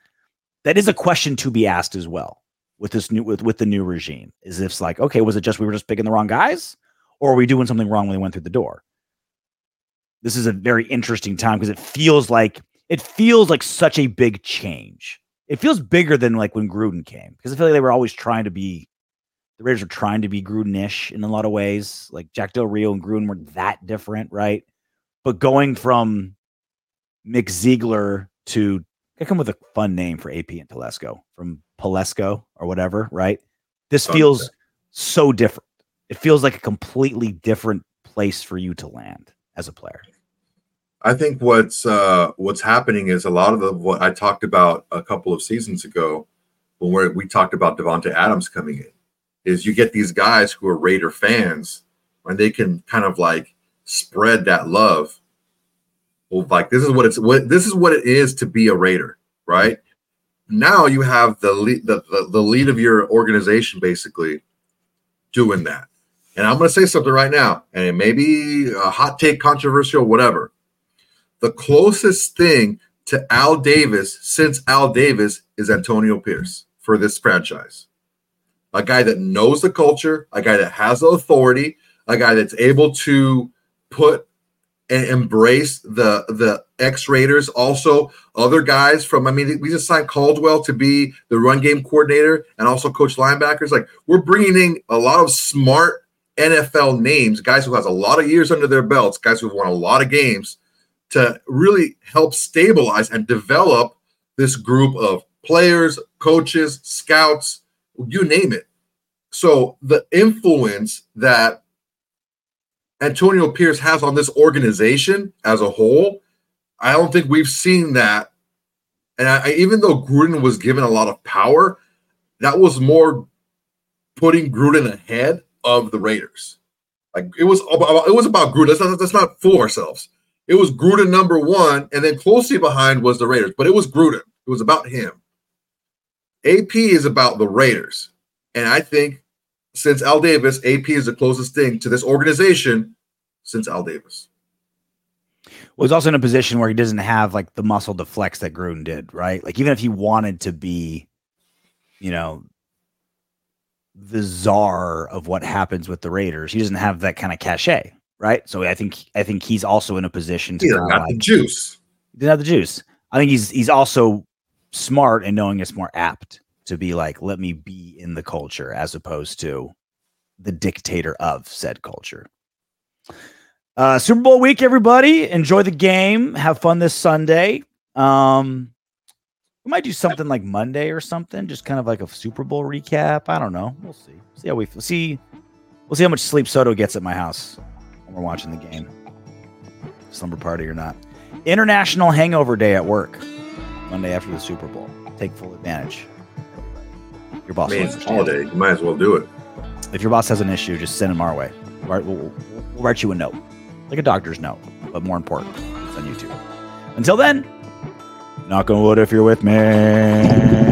that is a question to be asked as well with this new with with the new regime. Is if it's like okay, was it just we were just picking the wrong guys, or are we doing something wrong when they went through the door? This is a very interesting time because it feels like it feels like such a big change it feels bigger than like when Gruden came because I feel like they were always trying to be the Raiders were trying to be Gruden-ish in a lot of ways. Like Jack Del Rio and Gruden weren't that different, right? But going from Mick Ziegler to I come with a fun name for AP and Telesco from Palesco or whatever, right? This Oh, feels so different. It feels like a completely different place for you to land as a player. I think what's uh, what's happening is a lot of the what I talked about a couple of seasons ago when we're, we talked about Davante Adams coming in is you get these guys who are Raider fans and they can kind of like spread that love. Like this is what it's what this is what it is to be a Raider, right? Now you have the lead the, the, the lead of your organization basically doing that. And I'm going to say something right now, and it may be a hot take, controversial, whatever the closest thing to Al Davis since Al Davis is Antonio Pierce for this franchise. A guy that knows the culture, a guy that has the authority, a guy that's able to put and embrace the the X Raiders. Also, other guys from I mean, we just signed Caldwell to be the run game coordinator and also coach linebackers. Like we're bringing in a lot of smart NFL names, guys who has a lot of years under their belts, guys who've won a lot of games to really help stabilize and develop this group of players, coaches, scouts, you name it. So the influence that Antonio Pierce has on this organization as a whole, I don't think we've seen that. And I, even though Gruden was given a lot of power, that was more putting Gruden ahead of the Raiders. Like it was about, it was about Gruden. Let's not, let's not fool ourselves. It was Gruden number one, and then closely behind was the Raiders. But it was Gruden. It was about him. AP is about the Raiders, and I think since Al Davis, AP is the closest thing to this organization since Al Davis. Well, he's also in a position where he doesn't have like the muscle to flex that Gruden did, right? Like even if he wanted to be, you know, the czar of what happens with the Raiders, he doesn't have that kind of cachet, right? So I think I think he's also in a position to He kinda, the juice. he didn't have the juice. I think he's he's also smart and knowing it's more apt to be like, let me be in the culture as opposed to the dictator of said culture. Uh, Super Bowl week, everybody. Enjoy the game. Have fun this Sunday. Um, we might do something like Monday or something, just kind of like a Super Bowl recap. I don't know. We'll see. See how we we'll see. We'll see how much sleep Soto gets at my house when we're watching the game. Slumber party or not. International Hangover Day at work. Monday after the Super Bowl. Take full advantage. Your boss. will Man, it's holiday. You might as well do it. If your boss has an issue, just send him our way. We'll, we'll, we'll write you a note, like a doctor's note, but more important, it's on YouTube. Until then, knock on wood if you're with me.